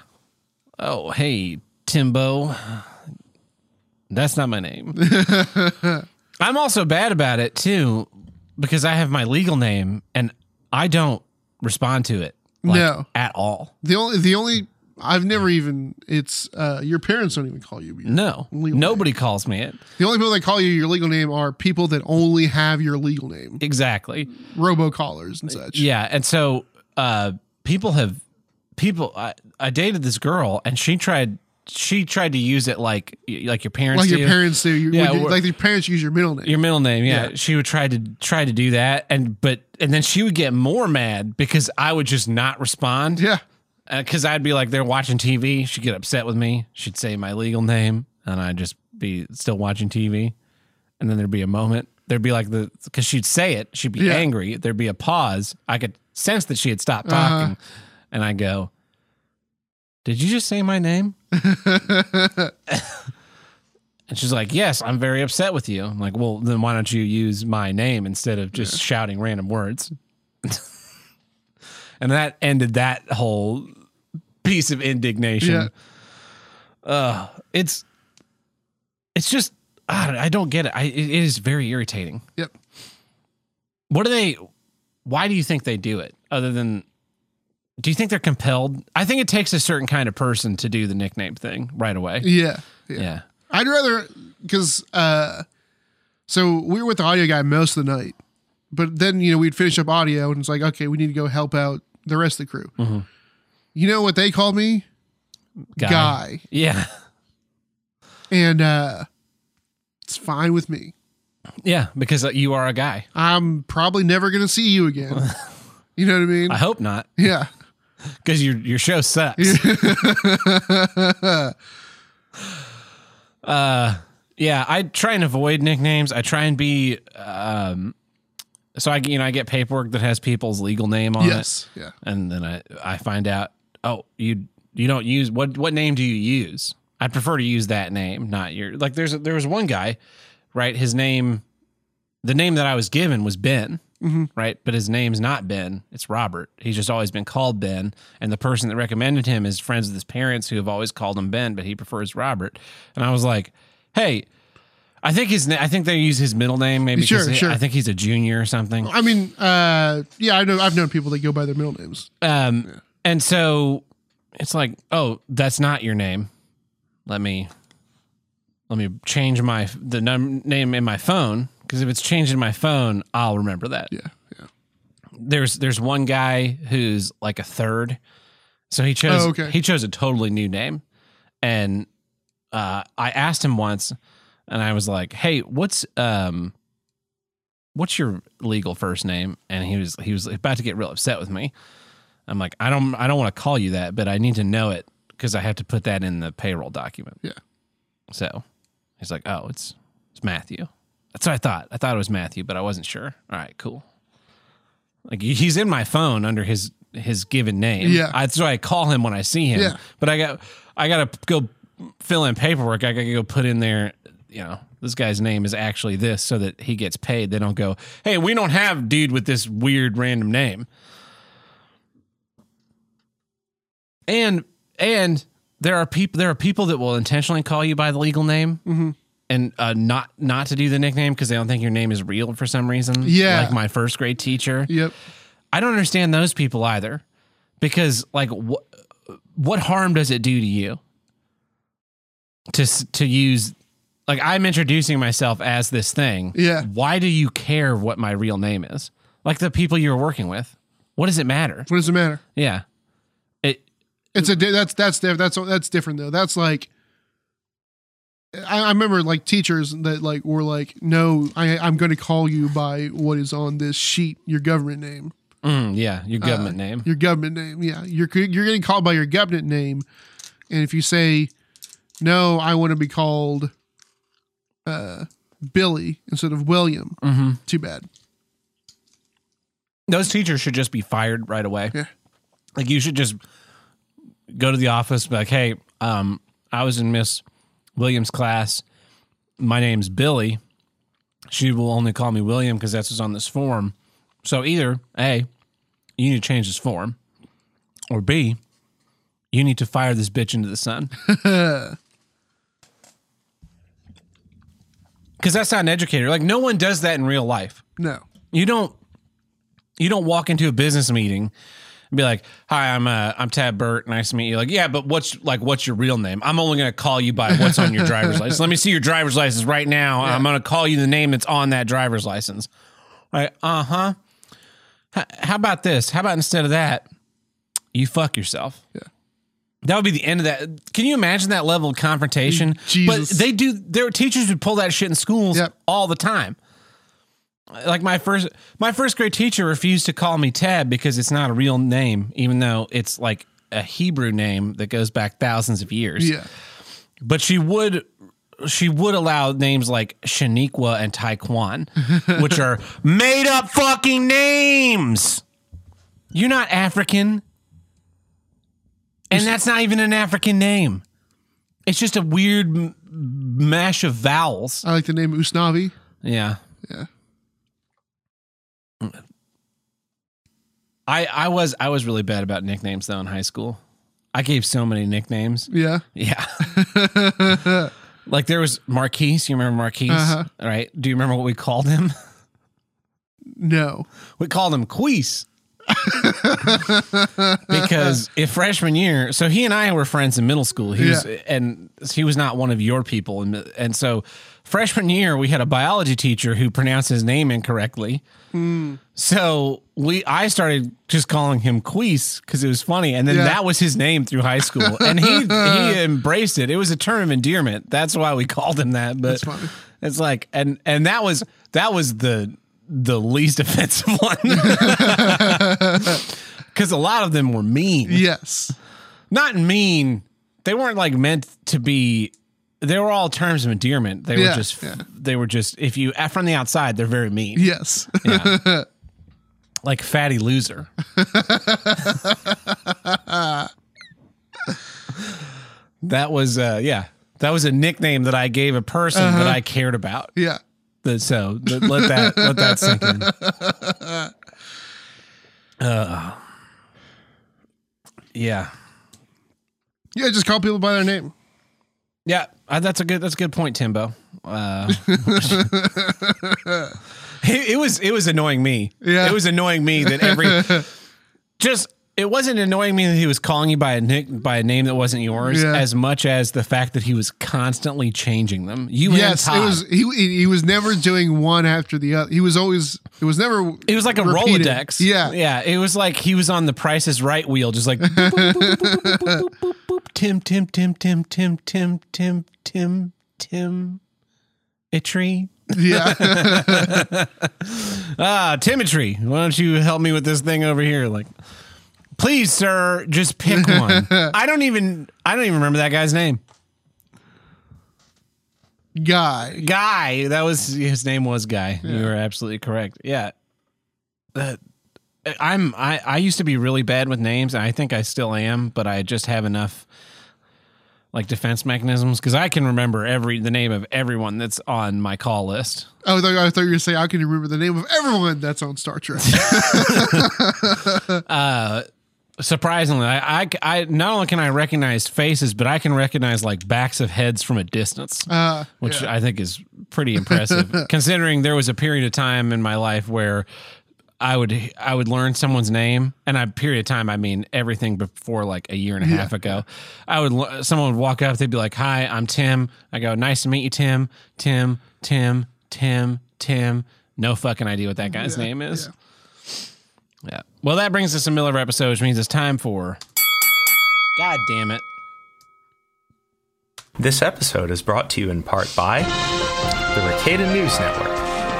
Oh, hey, Timbo. That's not my name. I'm also bad about it too because I have my legal name and I don't respond to it like, No. at all. The only the only I've never even. It's uh, your parents don't even call you. No, nobody calls me it. The only people that call you your legal name are people that only have your legal name, Exactly. robocallers and such. Yeah, and so uh, people have people. I, I dated this girl, and she tried. She tried to use it like like your parents like do. your parents do. You, Yeah, like your parents use your middle name. Your middle name, yeah. Yeah. She would try to try to do that, and but and then she would get more mad because I would just not respond. yeah, because I'd be like, they're watching TV. She'd get upset with me. She'd say my legal name, and I'd just be still watching TV. And then there'd be a moment. There'd be like the because she'd say it. She'd be Yeah. angry. There'd be a pause. I could sense that she had stopped Uh-huh. And I go, "Did you just say my name?" and she's like, "Yes, I'm very upset with you." I'm like, "Well, then why don't you use my name instead of just shouting random words?" and that ended that whole piece of indignation. Yeah. Uh, it's it's just I don't, I don't get it. I, it is very irritating. Yep. What do they? Why do you think they do it? Other than, do you think they're compelled? I think it takes a certain kind of person to do the nickname thing right away. yeah, yeah. Yeah. I'd rather because uh, so we were with the audio guy most of the night, but then you know we'd finish up audio and it's like okay, we need to go help out the rest of the crew. Mhm. You know what they called me? Guy. Guy, Yeah. and uh, it's fine with me. Yeah, because uh, you are a guy. I'm probably never gonna see you again. you know what I mean? I hope not, yeah. Because your your show sucks. Uh, yeah, I try and avoid nicknames. I try and be, um, so I you know I get paperwork that has people's legal name on it. Yeah. and then I I find out oh you you don't use what what name do you use? I'd prefer to use that name, not your like. There's a, there was one guy, right? His name, the name that I was given was Ben. Mhm. Right, but his name's not Ben; it's Robert. He's just always been called Ben, and the person that recommended him is friends with his parents, who have always called him Ben, but he prefers Robert. And I was like, "Hey, I think his na- I think they use his middle name maybe. Sure, sure. I think he's a junior or something. I mean, uh, yeah, I know. I've known people that go by their middle names. Um, and so it's like, oh, that's not your name. Let me let me change my the num- name in my phone because if it's changing my phone, I'll remember that. Yeah. Yeah. There's there's one guy who's like a third, so he chose Oh, okay. he chose a totally new name, and uh, I asked him once, and I was like, hey, what's um. What's your legal first name? And he was he was about to get real upset with me. I'm like, I don't I don't want to call you that, but I need to know it because I have to put that in the payroll document. Yeah. So he's like, Oh, it's it's Matthew. That's what I thought. I thought it was Matthew, but I wasn't sure. All right, cool. Like he's in my phone under his his given name. Yeah. That's why I call him when I see him. Yeah. But I got I gotta go fill in paperwork. I gotta go put in there, you know, this guy's name is actually this so that he gets paid. They don't go, Hey, we don't have dude with this weird random name. And and there are people there are people that will intentionally call you by the legal name Mhm. And uh, not not to do the nickname because they don't think your name is real for some reason. Yeah. like my first grade teacher. Yep. I don't understand those people either because like what what harm does it do to you to to use like I'm introducing myself as this thing. Yeah. Why do you care what my real name is? Like the people you're working with. What does it matter? What does it matter? Yeah. It It's a that's that's that's that's different though. That's like I, I remember like teachers that like were like, no, I I'm going to call you by what is on this sheet, your government name, mm, yeah, your Uh, government name. your government name. Yeah, you're you're getting called by your government name, and if you say, no, I want to be called, uh, Billy instead of William, Mm-hmm. too bad. Those teachers should just be fired right away. Yeah. Like you should just go to the office, be like, "Hey, um, I was in Miss Williams' class. My name's Billy. She will only call me William because that's what's on this form. So either A, you need to change this form, or B, you need to fire this bitch into the sun. Because that's not an educator. Like no one does that in real life no. you don't you don't walk into a business meeting be like, "Hi, I'm uh, I'm Tad Burt. Nice to meet you." Like, yeah, but what's like what's your real name? I'm only gonna call you by what's on your driver's license. Let me see your driver's license right now. I'm gonna call you the name that's on that driver's license. Like, uh huh. how about this? How about instead of that, you fuck yourself? Yeah. That would be the end of that. Can you imagine that level of confrontation? Jesus. But they do. Their teachers would pull that shit in schools Yep. all the time. Like my first, my first grade teacher refused to call me Ted because it's not a real name, even though it's like a Hebrew name that goes back thousands of years. Yeah. But she would, she would allow names like Shaniqua and Taekwon, which are made up fucking names. You're not African. And that's not even an African name. It's just a weird m- mash of vowels. I like the name Usnavi. Yeah. Yeah. I I was I was really bad about nicknames though in high school. I gave so many nicknames. Yeah. Yeah. like there was Marquise. You remember Marquise? Uh-huh. Right? Do you remember what we called him? No. We called him Queese. because if freshman year, so he and I were friends in middle school. He was, and he was not one of your people, and and so freshman year we had a biology teacher who pronounced his name incorrectly. So we, I started just calling him Queese because it was funny, and then Yeah. that was his name through high school, and he he embraced it. It was a term of endearment. That's why we called him that. But That's funny. it's like, and and that was that was the the least offensive one because a lot of them were mean. Yes. Not mean. They weren't like meant to be. They were all terms of endearment. They Yeah, were just. yeah. They were just. If you from the outside, they're very mean. Yes. Yeah. like fatty loser. that was uh yeah. That was a nickname that I gave a person Uh-huh. that I cared about. yeah. So let that let that sink in. Uh, yeah, Yeah. Just call people by their name. Yeah. Uh, that's a good that's a good point, Timbo. Uh, it, it was it was annoying me. Yeah. it was annoying me that every just it wasn't annoying me that he was calling you by a nick by a name that wasn't yours Yeah. as much as the fact that he was constantly changing them. You Yes. and It was. He he was never doing one after the other. He was always. It was never. It was like a repeated. Rolodex. Yeah. Yeah. It was like he was on the Price is Right wheel, just like boop, boop, boop, boop. Tim, Tim, Tim, Tim, Tim, Tim, Tim, Tim, Tim, a tree. Yeah. Ah, Timotry. Why don't you help me with this thing over here? Like, please, sir, just pick one. I don't even I don't even remember that guy's name. Guy. Guy. That was his name was Guy. You were absolutely correct. Yeah. Uh, I'm I, I used to be really bad with names. and I think I still am, but I just have enough like defense mechanisms because I can remember every the name of everyone that's on my call list. Oh, I thought, I thought you were saying, I can remember the name of everyone that's on Star Trek? Uh, surprisingly, I, I I not only can I recognize faces, but I can recognize like backs of heads from a distance. Uh, which yeah. I think is pretty impressive, considering there was a period of time in my life where I would I would learn someone's name, and a period of time I mean everything before like a year and a half ago. I would someone would walk up, they'd be like, "Hi, I'm Tim." I go, "Nice to meet you, Tim." Tim, Tim, Tim, Tim. No fucking idea what that guy's name is. Yeah. Well, that brings us to the middle of our episode, which means it's time for. God damn it. This episode is brought to you in part by the Ricada News Network.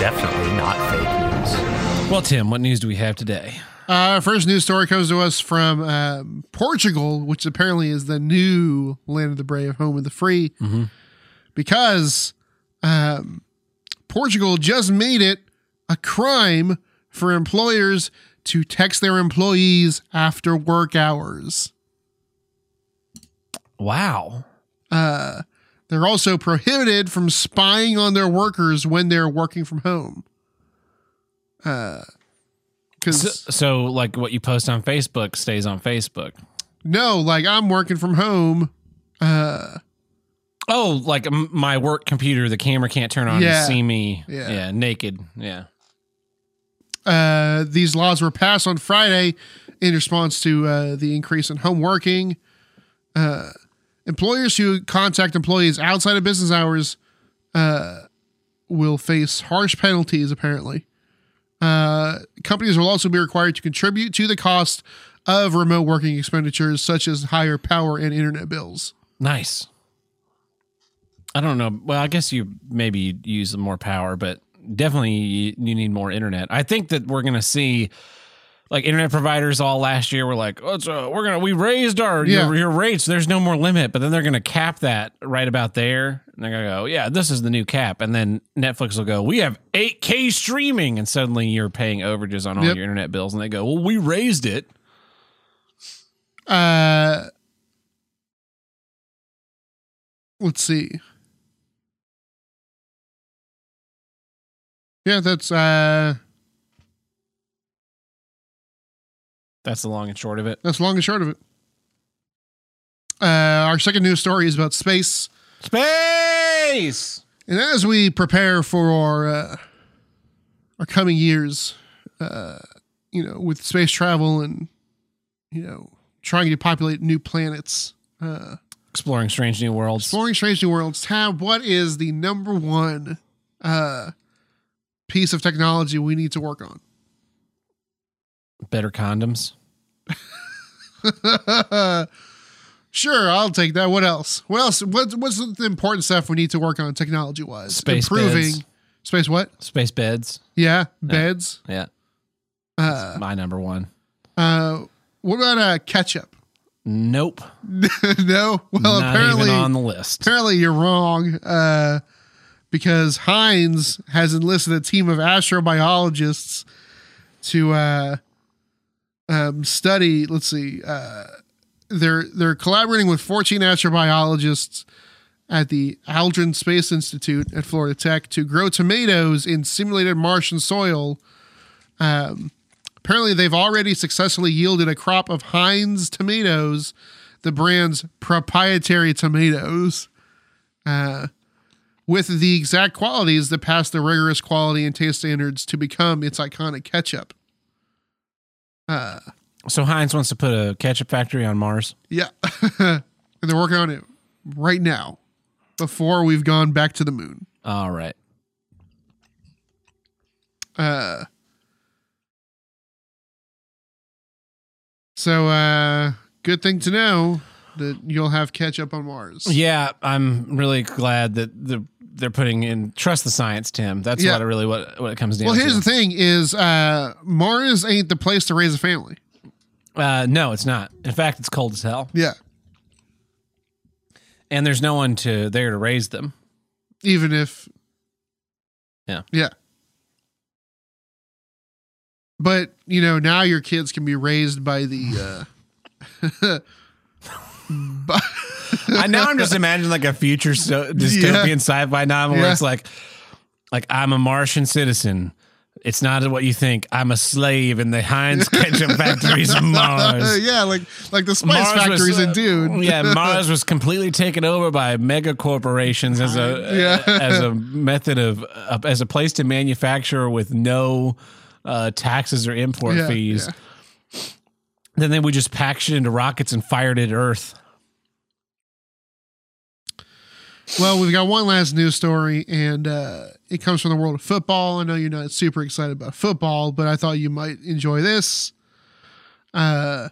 Definitely not fake news. Well, Tim, what news do we have today? Uh, first news story comes to us from um, Portugal, which apparently is the new land of the brave, home of the free, because um, Portugal just made it a crime for employers to text their employees after work hours. Wow. Uh, they're also prohibited from spying on their workers when they're working from home. Uh, So, because so, like what you post on Facebook stays on Facebook. no, like I'm working from home. Uh, Oh, like m- my work computer, the camera can't turn on Yeah. and see me. Yeah. Yeah. naked. Yeah. Uh, these laws were passed on Friday in response to uh, the increase in home working. Uh, employers who contact employees outside of business hours uh, will face harsh penalties, apparently. Uh, companies will also be required to contribute to the cost of remote working expenditures, such as higher power and internet bills. Nice. I don't know. Well, I guess you maybe use more power, but definitely you, need more internet. I think that we're going to see like internet providers all last year were like, oh, so we're gonna we raised our Yeah. your, your rates. There's no more limit, but then they're gonna cap that right about there. And they're gonna go, yeah, this is the new cap. And then Netflix will go, we have 8K streaming, and suddenly you're paying overages on all Yep. your internet bills, and they go, well, we raised it. Uh, let's see. Yeah, that's uh, That's the long and short of it. that's the long and short of it. Uh, our second news story is about space. Space. And as we prepare for our uh, our coming years, uh, you know, with space travel and you know trying to populate new planets, uh, Exploring strange new worlds. exploring strange new worlds, Tab, what is the number one uh, piece of technology we need to work on? Better condoms. sure, I'll take that. What else? What else? What, what's the important stuff we need to work on technology wise? Space Improving beds. space. What? Space beds. Yeah, beds. Yeah. Uh, My number one. uh, what about uh, ketchup? Nope. no. Well, Not apparently, on the list. apparently you're wrong. Uh, because Heinz has enlisted a team of astrobiologists to uh, um, study. Let's see. Uh, they're they're collaborating with 14 astrobiologists at the Aldrin Space Institute at Florida Tech to grow tomatoes in simulated Martian soil. Um, apparently, they've already successfully yielded a crop of Heinz tomatoes, the brand's proprietary tomatoes, uh, with the exact qualities that pass the rigorous quality and taste standards to become its iconic ketchup. Uh, So Heinz wants to put a ketchup factory on Mars. yeah. and they're working on it right now before we've gone back to the moon. All right. Uh, so, uh, good thing to know that you'll have ketchup on Mars. Yeah, I'm really glad that the they're putting in trust the science, Tim. That's Yeah. what really what what it comes down to. Well, here's to. the thing: is uh, Mars ain't the place to raise a family. uh, no, it's not. In fact, it's cold as hell, Yeah, and there's no one to there to raise them. even if. Yeah. Yeah. But you know now your kids can be raised by the. Uh, by- I now I'm just imagining like a future so, dystopian sci-fi novel where it's like, like I'm a Martian citizen. It's not what you think. I'm a slave in the Heinz ketchup factories of Mars. yeah, like like the spice Mars was, factories in uh, Dune. yeah, Mars was completely taken over by mega corporations as a Yeah. as a method of uh, as a place to manufacture with no uh, taxes or import Yeah, fees. yeah. Then they would just package it into rockets and fired it at Earth. Well, we've got one last news story, and uh, it comes from the world of football. I know you're not super excited about football, but I thought you might enjoy this. Uh,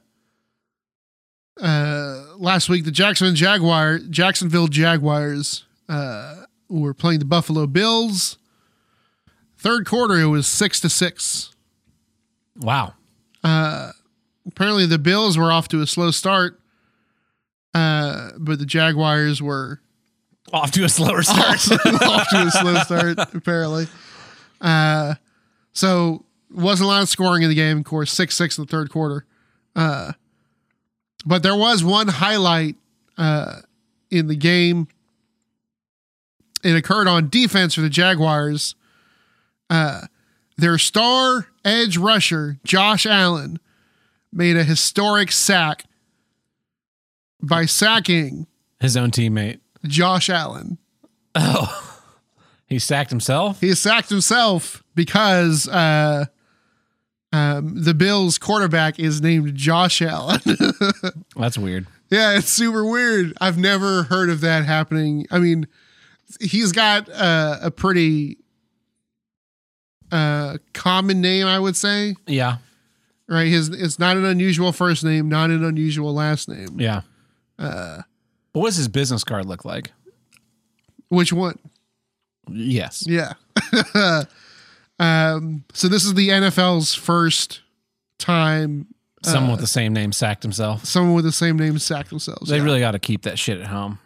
uh, last week, the Jacksonville Jaguar, Jacksonville Jaguars, uh, were playing the Buffalo Bills. Third quarter, it was six to six. Wow. Apparently, the Bills were off to a slow start, uh, but the Jaguars were Off to a slower start. off to a slow start, apparently. Uh, so wasn't a lot of scoring in the game. Of course, six six in the third quarter. Uh, but there was one highlight uh, in the game. It occurred on defense for the Jaguars. Uh, their star edge rusher Josh Allen made a historic sack by sacking His own teammate. Josh Allen. Oh, he sacked himself. he sacked himself because uh Um, the Bills quarterback is named Josh Allen. That's weird. yeah, it's super weird. I've never heard of that happening. I mean, he's got uh, a pretty uh, common name, I would say. Yeah. Right? His it's not an unusual first name, not an unusual last name. Yeah. Uh, but what's his business card look like? Which one? Yes. Yeah. um, so this is the NFL's first time Someone with the same name sacked himself. someone with the same name sacked themselves. They Yeah. really got to keep that shit at home.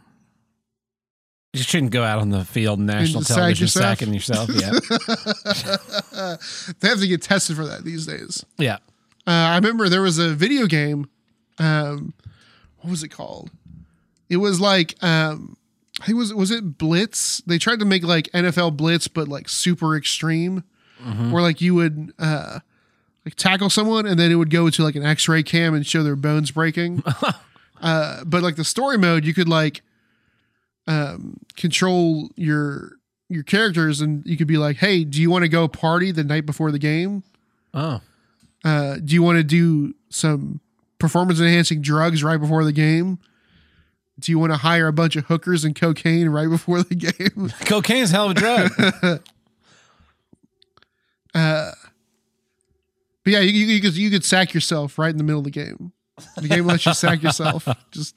You shouldn't go out on the field, national And sack television, yourself? sacking yourself. Yeah. they have to get tested for that these days. yeah. Uh, I remember there was a video game. Um, what was it called? It was like um, I think was was it Blitz? They tried to make like NFL Blitz, but like super extreme, where like you would uh, like tackle someone and then it would go to like an X-ray cam and show their bones breaking. uh, but like the story mode, you could like um, control your your characters and you could be like, hey, do you want to go party the night before the game? Oh. uh, do you want to do some performance enhancing drugs right before the game? Do you want to hire a bunch of hookers and cocaine right before the game? Cocaine's a hell of a drug. Uh, but yeah, you, you, you could you could sack yourself right in the middle of the game. The game lets you sack yourself. Just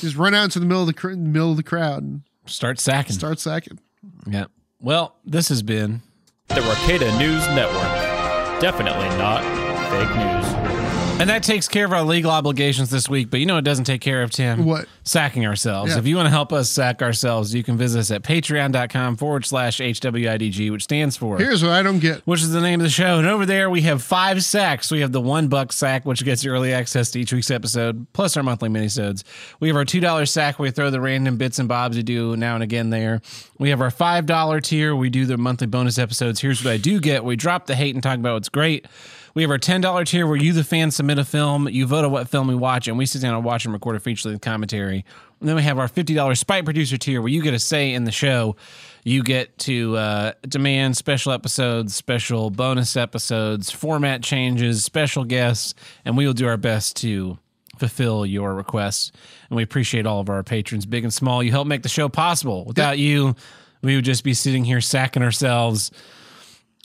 just run out into the middle of the cr- middle of the crowd and Start sacking. start sacking. Yeah. Well, this has been The Rocada News Network. Definitely not fake news. And that takes care of our legal obligations this week. But you know it doesn't take care of, Tim? What? Sacking ourselves. Yeah. If you want to help us sack ourselves, you can visit us at patreon.com forward slash HWIDG, which stands for. Here's what I don't get. which is the name of the show. And over there, we have five sacks. We have the one buck sack, which gets you early access to each week's episode, plus our monthly minisodes. We have our two dollar sack, where we throw the random bits and bobs we do now and again there. We have our five dollar tier. We do the monthly bonus episodes. Here's what I do get: we drop the hate and talk about what's great. We have our ten dollar tier, where you, the fan, submit a film. You vote on what film we watch, and we sit down and watch and record a feature length commentary. And then we have our fifty dollars spite producer tier, where you get a say in the show. You get to uh, demand special episodes, special bonus episodes, format changes, special guests, and we will do our best to fulfill your requests. And we appreciate all of our patrons, big and small. You help make the show possible. Without you, we would just be sitting here sacking ourselves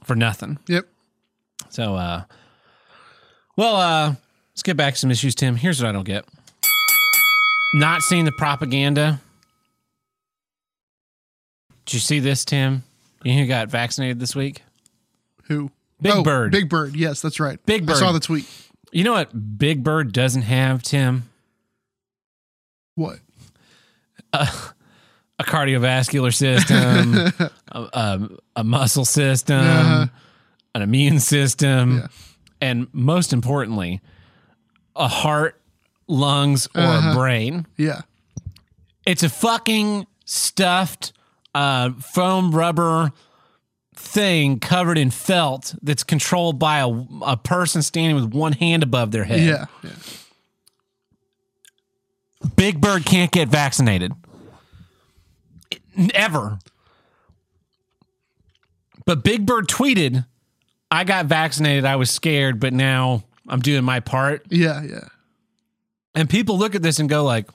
for nothing. Yep. So, uh, well, uh, let's get back to some issues, Tim. Here's what I don't get: not seeing the propaganda. Did you see this, Tim? You who got vaccinated this week? Who? Big Oh, Bird. Big Bird. Yes, that's right. Big Bird. I saw the tweet. You know what Big Bird doesn't have, Tim? What? A cardiovascular system, a, a, a muscle system, Uh-huh. an immune system, Yeah. And most importantly, a heart, lungs, or Uh-huh. a brain. Yeah. It's a fucking stuffed uh, foam rubber thing covered in felt that's controlled by a, a person standing with one hand above their head. Yeah. Yeah. Big Bird can't get vaccinated. Ever. But Big Bird tweeted, I got vaccinated. I was scared, but now I'm doing my part. Yeah. Yeah. And people look at this and go like,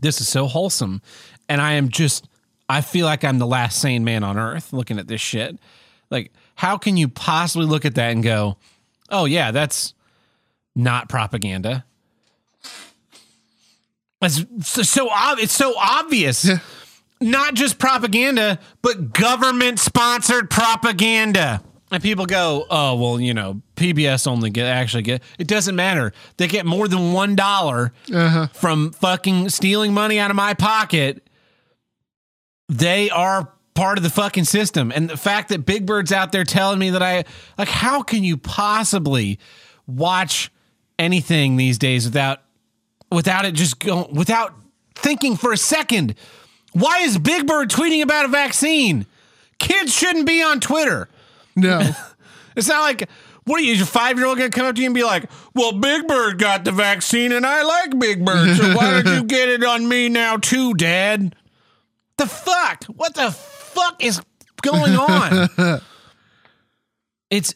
this is so wholesome. And I am just I feel like I'm the last sane man on earth looking at this shit. Like, how can you possibly look at that and go, "Oh yeah, that's not propaganda." It's so, so ob- it's so obvious. Yeah. Not just propaganda, but government sponsored propaganda. And people go, "Oh, well, you know, PBS only get actually get it doesn't matter. They get more than one dollar Uh-huh. from fucking stealing money out of my pocket, they are part of the fucking system. And the fact that Big Bird's out there telling me that I like, how can you possibly watch anything these days without without it just going without thinking for a second? Why is Big Bird tweeting about a vaccine? Kids shouldn't be on Twitter. No. It's not like what are you, your five year old gonna come up to you and be like, Well, Big Bird got the vaccine and I like Big Bird, so why don't you get it on me now too, Dad? The fuck? What the fuck is going on? it's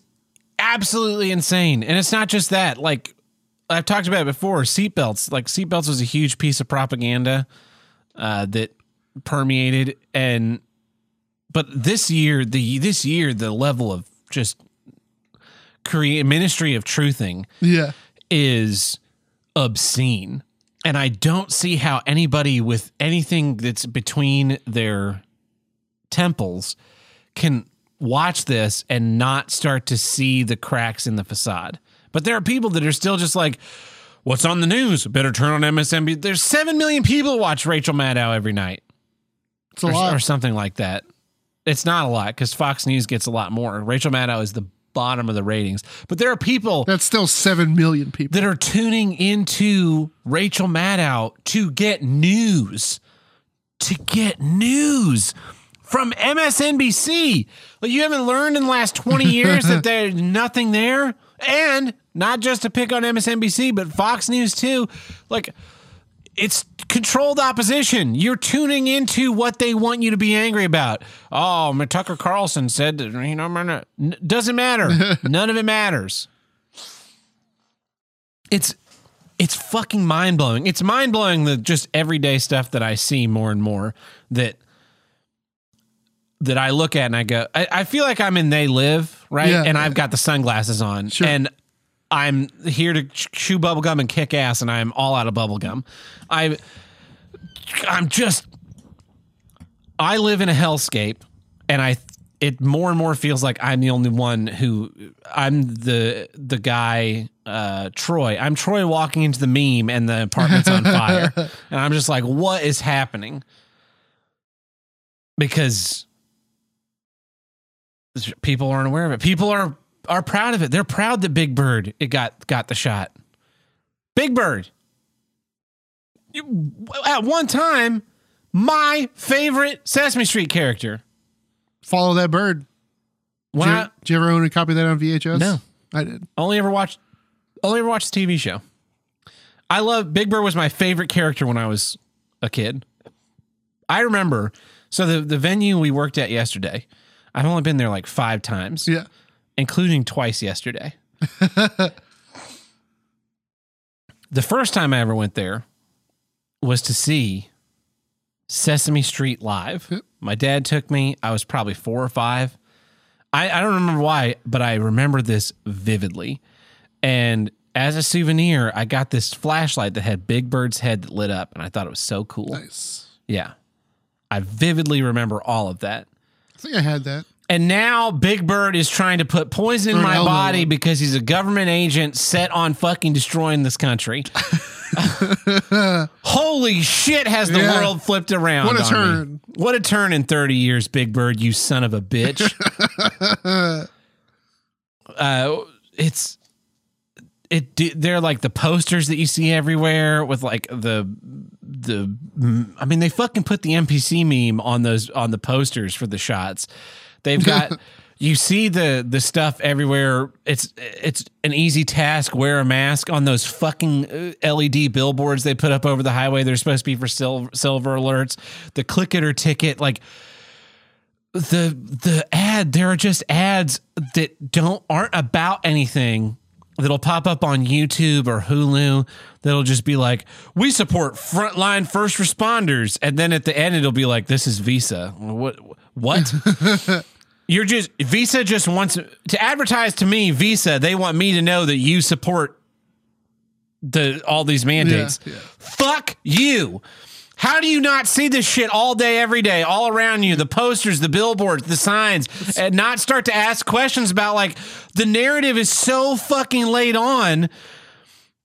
absolutely insane. And it's not just that. Like I've talked about it before, seatbelts. Like seatbelts was a huge piece of propaganda uh, that permeated and but this year the this year the level of just create ministry of truthing Yeah. is obscene. And I don't see how anybody with anything that's between their temples can watch this and not start to see the cracks in the facade. But there are people that are still just like, what's on the news? Better turn on MSNBC. There's 7 million people watch Rachel Maddow every night It's a or, lot. or something like that. It's not a lot because Fox News gets a lot more. Rachel Maddow is the bottom of the ratings. But there are people That's still 7 million people. that are tuning into Rachel Maddow to get news, to get news from MSNBC. Like you haven't learned in the last 20 years that there's nothing there. And not just to pick on MSNBC, but Fox News too. Like it's controlled opposition. You're tuning into what they want you to be angry about. Oh, Tucker Carlson said, you know, doesn't matter. None of it matters. It's it's fucking mind blowing. It's mind blowing the just everyday stuff that I see more and more that that I look at and I go, I, I feel like I'm in They Live, right? Yeah. and I've got the sunglasses on, Sure. and I'm here to ch- chew bubblegum and kick ass, and I'm all out of bubblegum. I, I'm just, I live in a hellscape, and I, it more and more feels like I'm the only one who, I'm the the guy, uh, Troy. I'm Troy walking into the meme, and the apartment's on fire, and I'm just like, what is happening? Because people aren't aware of it. People are are proud of it. They're proud that Big Bird it got got the shot. Big Bird. You- At one time, my favorite Sesame Street character. Follow that bird. When Did I you, did you ever own a copy of that on VHS? No. I did. only ever watched only ever watched the TV show. I love Big Bird was my favorite character when I was a kid. I remember so the the venue we worked at yesterday. I've only been there like five times. Yeah. Including twice yesterday. the first time I ever went there was to see Sesame Street live. My dad took me. I was probably four or five. I, I don't remember why, but I remember this vividly. And as a souvenir, I got this flashlight that had Big Bird's head that lit up, and I thought it was so cool. Nice. Yeah. I vividly remember all of that. I think I had that. And now Big Bird is trying to put poison in my body because he's a government agent set on fucking destroying this country. Holy shit, has the Yeah. world flipped around? What a on me. turn. What a turn in 30 years, Big Bird, you son of a bitch. uh, it's. It, they're like the posters that you see everywhere with like the the I mean they fucking put the NPC meme on those on the posters for the shots. They've got you see the the stuff everywhere. It's it's an easy task. Wear a mask on those fucking uh, LED billboards they put up over the highway. They're supposed to be for silver silver alerts. The click it or ticket like the the ad there are just ads that don't aren't about anything that'll pop up on YouTube or Hulu that'll just be like we support frontline first responders and then at the end it'll be like this is Visa what what you're just Visa just wants to advertise to me Visa they want me to know that you support the all these mandates Yeah, yeah. fuck you how do you not see this shit all day, every day, all around you? The posters, the billboards, the signs, and not start to ask questions about like the narrative is so fucking laid on.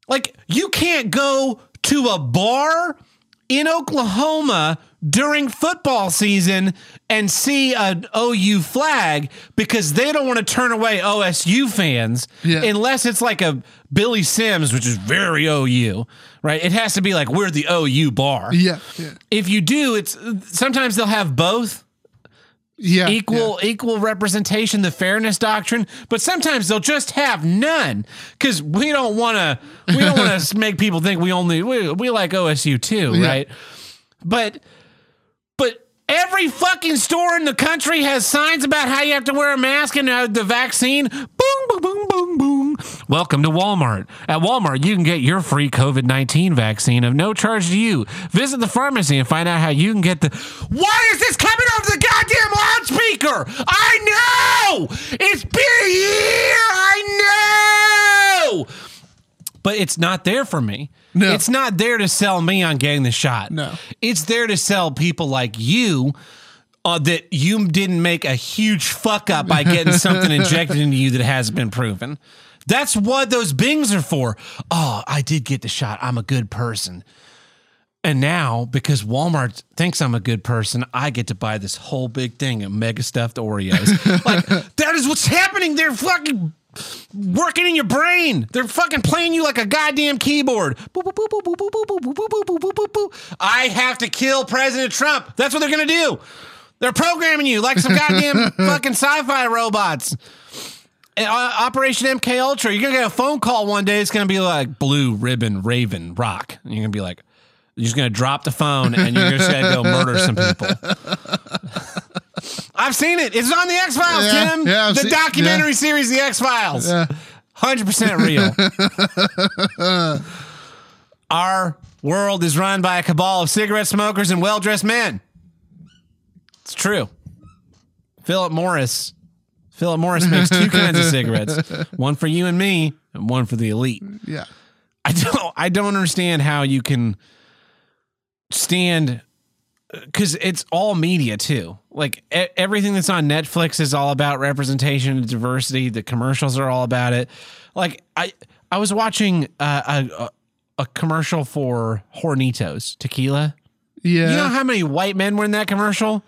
Like, you can't go to a bar in Oklahoma during football season and see an OU flag because they don't want to turn away OSU fans Yeah. unless it's like a Billy Sims, which is very OU, right? It has to be like we're the OU bar. Yeah. Yeah. If you do, it's sometimes they'll have both Yeah. equal equal representation, the fairness doctrine, but sometimes they'll just have none because we don't want to we don't want to make people think we only we, we like OSU too, Yeah. right? But every fucking store in the country has signs about how you have to wear a mask and uh, the vaccine. Boom, boom, boom, boom, boom. Welcome to Walmart. At Walmart, you can get your free COVID 19 vaccine of no charge to you. Visit the pharmacy and find out how you can get the. Why is this coming over the goddamn loudspeaker? I know! It's been a year! I know! But it's not there for me. No. It's not there to sell me on getting the shot. No. It's there to sell people like you uh, that you didn't make a huge fuck up by getting something injected into you that hasn't been proven. That's what those bings are for. Oh, I did get the shot. I'm a good person. And now, because Walmart thinks I'm a good person, I get to buy this whole big thing of mega stuffed Oreos. like, that is what's happening. They're fucking working in your brain. They're fucking playing you like a goddamn keyboard. I have to kill President Trump. That's what they're going to do. They're programming you like some goddamn fucking sci-fi robots. Operation MK Ultra. You're gonna get a phone call one day. It's gonna be like Blue Ribbon Raven Rock. And you're gonna be like, you're just gonna drop the phone and you're just gonna go murder some people. I've seen it. It's on the X Files, Yeah, Tim. yeah, I've the seen- documentary series, The X Files. Yeah. Hundred percent real. Our world is run by a cabal of cigarette smokers and well-dressed men. It's true. Philip Morris. Philip Morris makes two kinds of cigarettes. One for you and me, and one for the elite. Yeah. I don't I don't understand how you can stand because it's all media too. Like e- everything that's on Netflix is all about representation and diversity. The commercials are all about it. Like I I was watching uh, a, a a commercial for Hornitos tequila. Yeah. You know how many white men were in that commercial?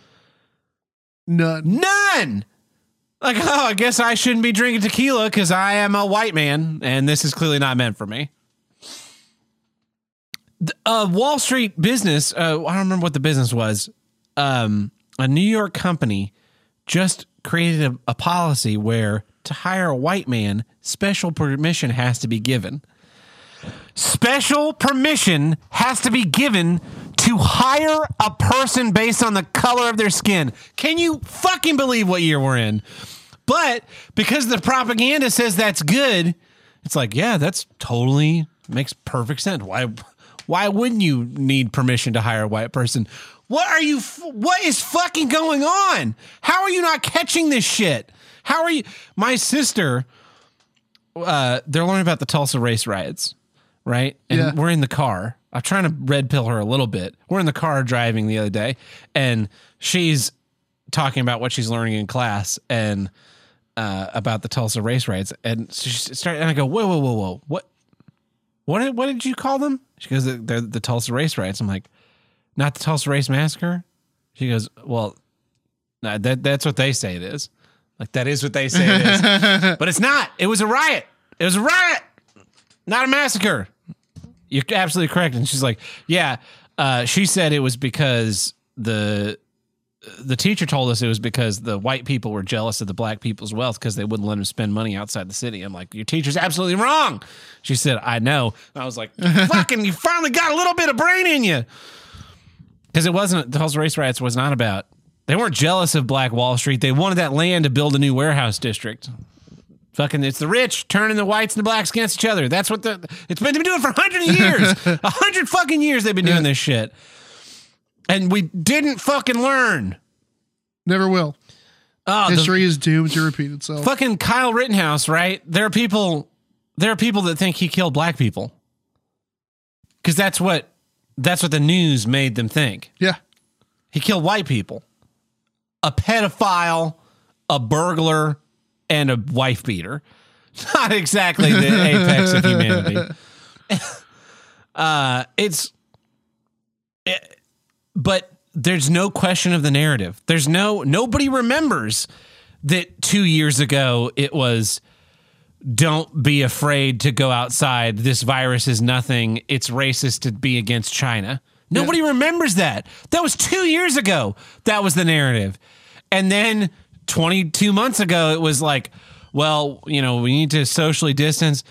None. None. Like, oh, I guess I shouldn't be drinking tequila because I am a white man, and this is clearly not meant for me. The, uh, Wall Street business. Uh, I don't remember what the business was. Um, a New York company just created a, a policy where to hire a white man, special permission has to be given. Special permission has to be given to hire a person based on the color of their skin. Can you fucking believe what year we're in? But because the propaganda says that's good, it's like, yeah, that's totally makes perfect sense. Why why wouldn't you need permission to hire a white person? What are you what is fucking going on? How are you not catching this shit? How are you My sister uh they're learning about the Tulsa race riots, right? And Yeah. we're in the car. I'm trying to red pill her a little bit. We're in the car driving the other day and she's talking about what she's learning in class and uh, about the Tulsa race riots. And so she started, and I go, whoa, whoa, whoa, whoa, what, what did, what did you call them? She goes, they're the Tulsa race riots. I'm like, not the Tulsa race massacre. She goes, well, no, that that's what they say it is. Like that is what they say it is, but it's not. It was a riot. It was a riot, not a massacre. You're absolutely correct. And she's like, yeah. Uh, she said it was because the the teacher told us it was because the white people were jealous of the black people's wealth because they wouldn't let them spend money outside the city. I'm like, your teacher's absolutely wrong. She said, I know. I was like, fucking, you finally got a little bit of brain in you. Because it wasn't, the Tulsa race riots was not about, they weren't jealous of Black Wall Street. They wanted that land to build a new warehouse district. Fucking, it's the rich turning the whites and the blacks against each other. That's what the, it's been, been doing for 100 years. A hundred fucking years they've been doing this shit. And we didn't fucking learn. Never will. Oh, the- History is doomed to repeat itself. fucking Kyle Rittenhouse, right? There are people there are people that think he killed black people. Cuz that's what that's what the news made them think. Yeah. He killed white people. A pedophile, a burglar, and a wife beater. Not exactly the apex of humanity. Uh it's it- but there's no question of the narrative. There's no nobody remembers that 2 years ago it was don't be afraid to go outside. This virus is nothing. It's racist to be against China. Nobody remembers that. That was 2 years ago. That was the narrative. And then 22 months ago it was like, well, you know, we need to socially distance.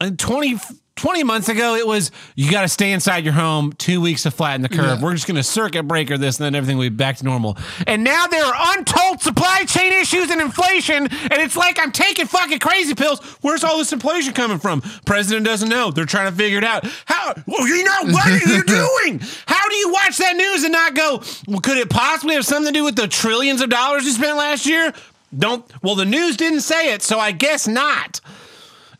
And 20 20 months ago, it was you got to stay inside your home two weeks to flatten the curve. Yeah. We're just going to circuit breaker this, and then everything will be back to normal. And now there are untold supply chain issues and inflation, and it's like I'm taking fucking crazy pills. Where's all this inflation coming from? President doesn't know. They're trying to figure it out. How? Well, you know what are you doing? How do you watch that news and not go? Well, could it possibly have something to do with the trillions of dollars you spent last year? Don't. Well, the news didn't say it, so I guess not.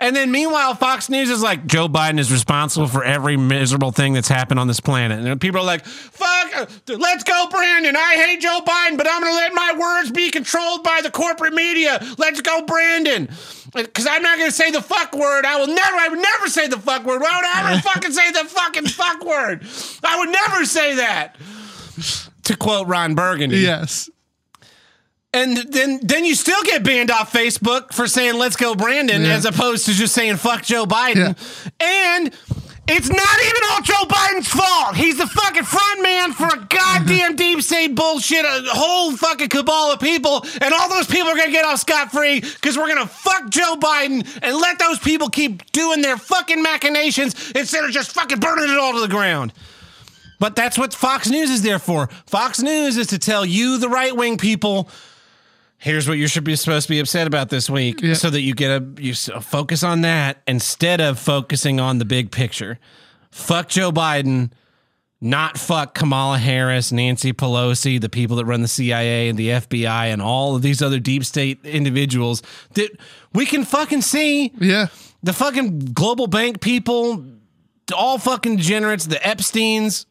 And then meanwhile, Fox News is like, Joe Biden is responsible for every miserable thing that's happened on this planet. And people are like, fuck, let's go, Brandon. I hate Joe Biden, but I'm going to let my words be controlled by the corporate media. Let's go, Brandon. Because I'm not going to say the fuck word. I will never, I would never say the fuck word. Why would I ever fucking say the fucking fuck word? I would never say that. To quote Ron Burgundy. Yes. And then then you still get banned off Facebook for saying let's go Brandon Yeah. as opposed to just saying fuck Joe Biden. And it's not even all Joe Biden's fault. He's the fucking front man for a goddamn deep state bullshit, a whole fucking cabal of people, and all those people are gonna get off scot free because we're gonna fuck Joe Biden and let those people keep doing their fucking machinations instead of just fucking burning it all to the ground. But that's what Fox News is there for. Fox News is to tell you, the right wing people, here's what you should be supposed to be upset about this week, Yeah. so that you get a you focus on that instead of focusing on the big picture. Fuck Joe Biden, not fuck Kamala Harris, Nancy Pelosi, the people that run the CIA and the FBI, and all of these other deep state individuals that we can fucking see Yeah. the fucking global bank people, all fucking degenerates, the Epstein's,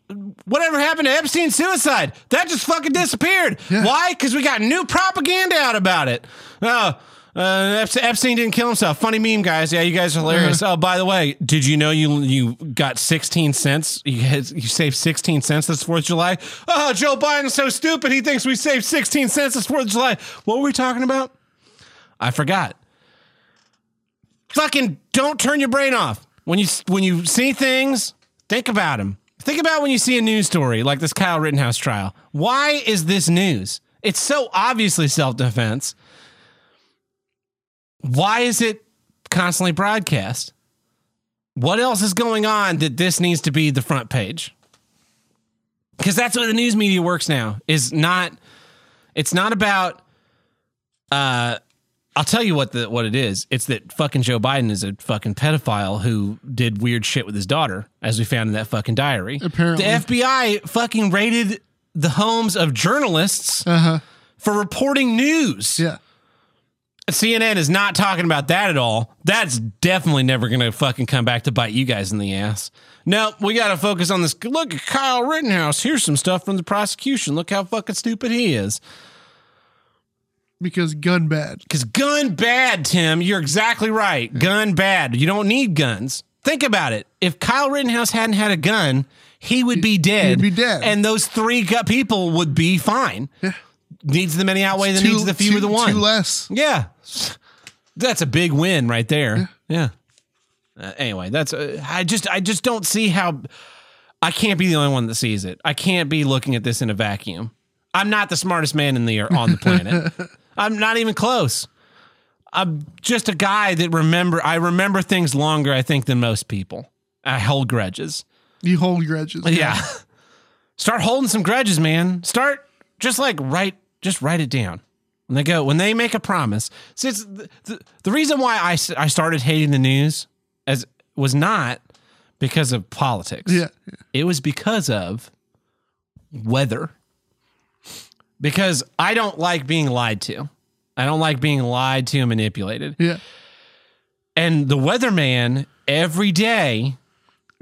whatever happened to Epstein's suicide? That just fucking disappeared. Yeah. Why? Because we got new propaganda out about it. Oh, uh, Epstein didn't kill himself. Funny meme, guys. Yeah, you guys are hilarious. Oh, by the way, did you know you you got 16 cents? You had, you saved 16 cents this 4th of July? Oh, Joe Biden's so stupid. He thinks we saved 16 cents this 4th of July. What were we talking about? I forgot fucking don't turn your brain off when you when you see things think about them think about when you see a news story like this kyle rittenhouse trial. Why is this news? It's so obviously self-defense. Why is it constantly broadcast? What else is going on that this needs to be the front page? Because that's what the news media works now is not it's not about uh I'll tell you what the what it is. It's that fucking Joe Biden is a fucking pedophile who did weird shit with his daughter, as we found in that fucking diary. Apparently. the FBI fucking raided the homes of journalists Uh huh. for reporting news. Yeah. CNN is not talking about that at all. That's definitely never going to fucking come back to bite you guys in the ass. No, we got to focus on this. Look at Kyle Rittenhouse. Here's some stuff from the prosecution. Look how fucking stupid he is. Because gun bad. Because gun bad, Tim. You're exactly right. Gun bad. You don't need guns. Think about it. If Kyle Rittenhouse hadn't had a gun, he would be dead. he'd be dead. And those three people would be fine. Yeah. Needs the many outweigh the needs of the few two, of the one. Two less. Yeah. That's a big win right there. Yeah. Uh, anyway, that's uh, I just I just don't see how I can't be the only one that sees it. I can't be looking at this in a vacuum. I'm not the smartest man in the on the planet. I'm not even close. I'm just a guy that remember I remember things longer I think than most people. I hold grudges. You hold grudges. Yeah. Start holding some grudges, man. Start just like write, just write it down. When they go, when they make a promise. since the, the, the reason why I, I started hating the news as was not because of politics. Yeah. It was because of weather. Because I don't like being lied to. I don't like being lied to and manipulated. Yeah. And the weatherman every day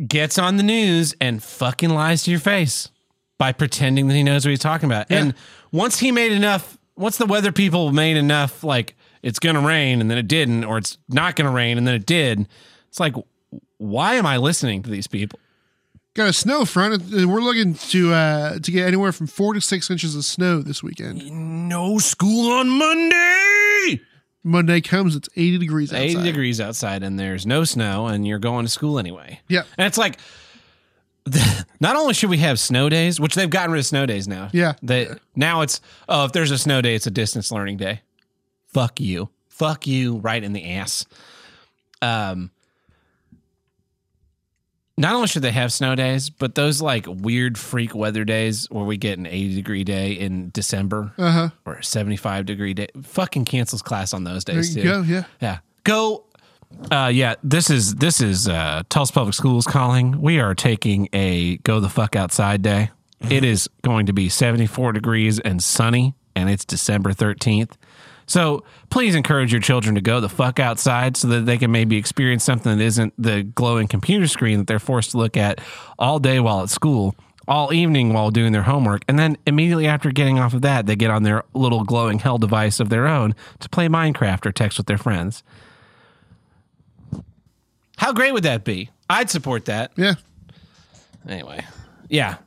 gets on the news and fucking lies to your face by pretending that he knows what he's talking about. And once he made enough, once the weather people made enough, like it's going to rain and then it didn't, or it's not going to rain and then it did, it's like, why am I listening to these people? Got a snow front. and We're looking to uh, to get anywhere from four to six inches of snow this weekend. No school on Monday. Monday comes, it's 80 degrees outside. 80 degrees outside and there's no snow and you're going to school anyway. Yeah. And it's like, not only should we have snow days, which they've gotten rid of snow days now. Yeah. They, now it's, oh, if there's a snow day, it's a distance learning day. Fuck you. Fuck you right in the ass. Um, not only should they have snow days, but those like weird freak weather days where we get an 80 degree day in December Uh huh. or a 75 degree day, fucking cancels class on those There days you too. go. Yeah. Yeah. Go. Uh, yeah, this is this is uh, Tulsa Public Schools calling. We are taking a go the fuck outside day. It is going to be 74 degrees and sunny, and it's December 13th. So please encourage your children to go the fuck outside so that they can maybe experience something that isn't the glowing computer screen that they're forced to look at all day while at school, all evening while doing their homework. And then immediately after getting off of that, they get on their little glowing hell device of their own to play Minecraft or text with their friends. How great would that be? I'd support that. Yeah. Anyway, yeah.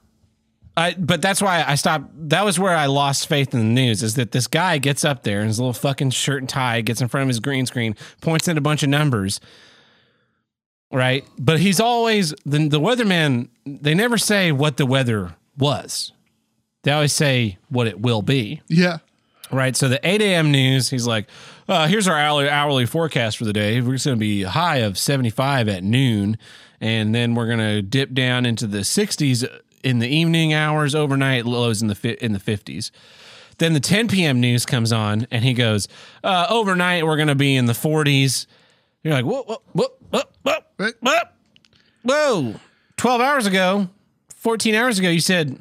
I, but that's why I stopped. That was where I lost faith in the news. Is that this guy gets up there in his little fucking shirt and tie, gets in front of his green screen, points at a bunch of numbers, right? But he's always the the weatherman. They never say what the weather was. They always say what it will be. Yeah. Right. So the 8 a.m. news, he's like, uh, here's our hourly, hourly forecast for the day. We're going to be high of 75 at noon. And then we're going to dip down into the 60s in the evening hours, overnight lows in the fi- in the 50s. Then the 10 p.m. news comes on, and he goes, uh, overnight we're going to be in the 40s. You're like, what, what, what, what, what, Right. Whoa. 12 hours ago, 14 hours ago, you said,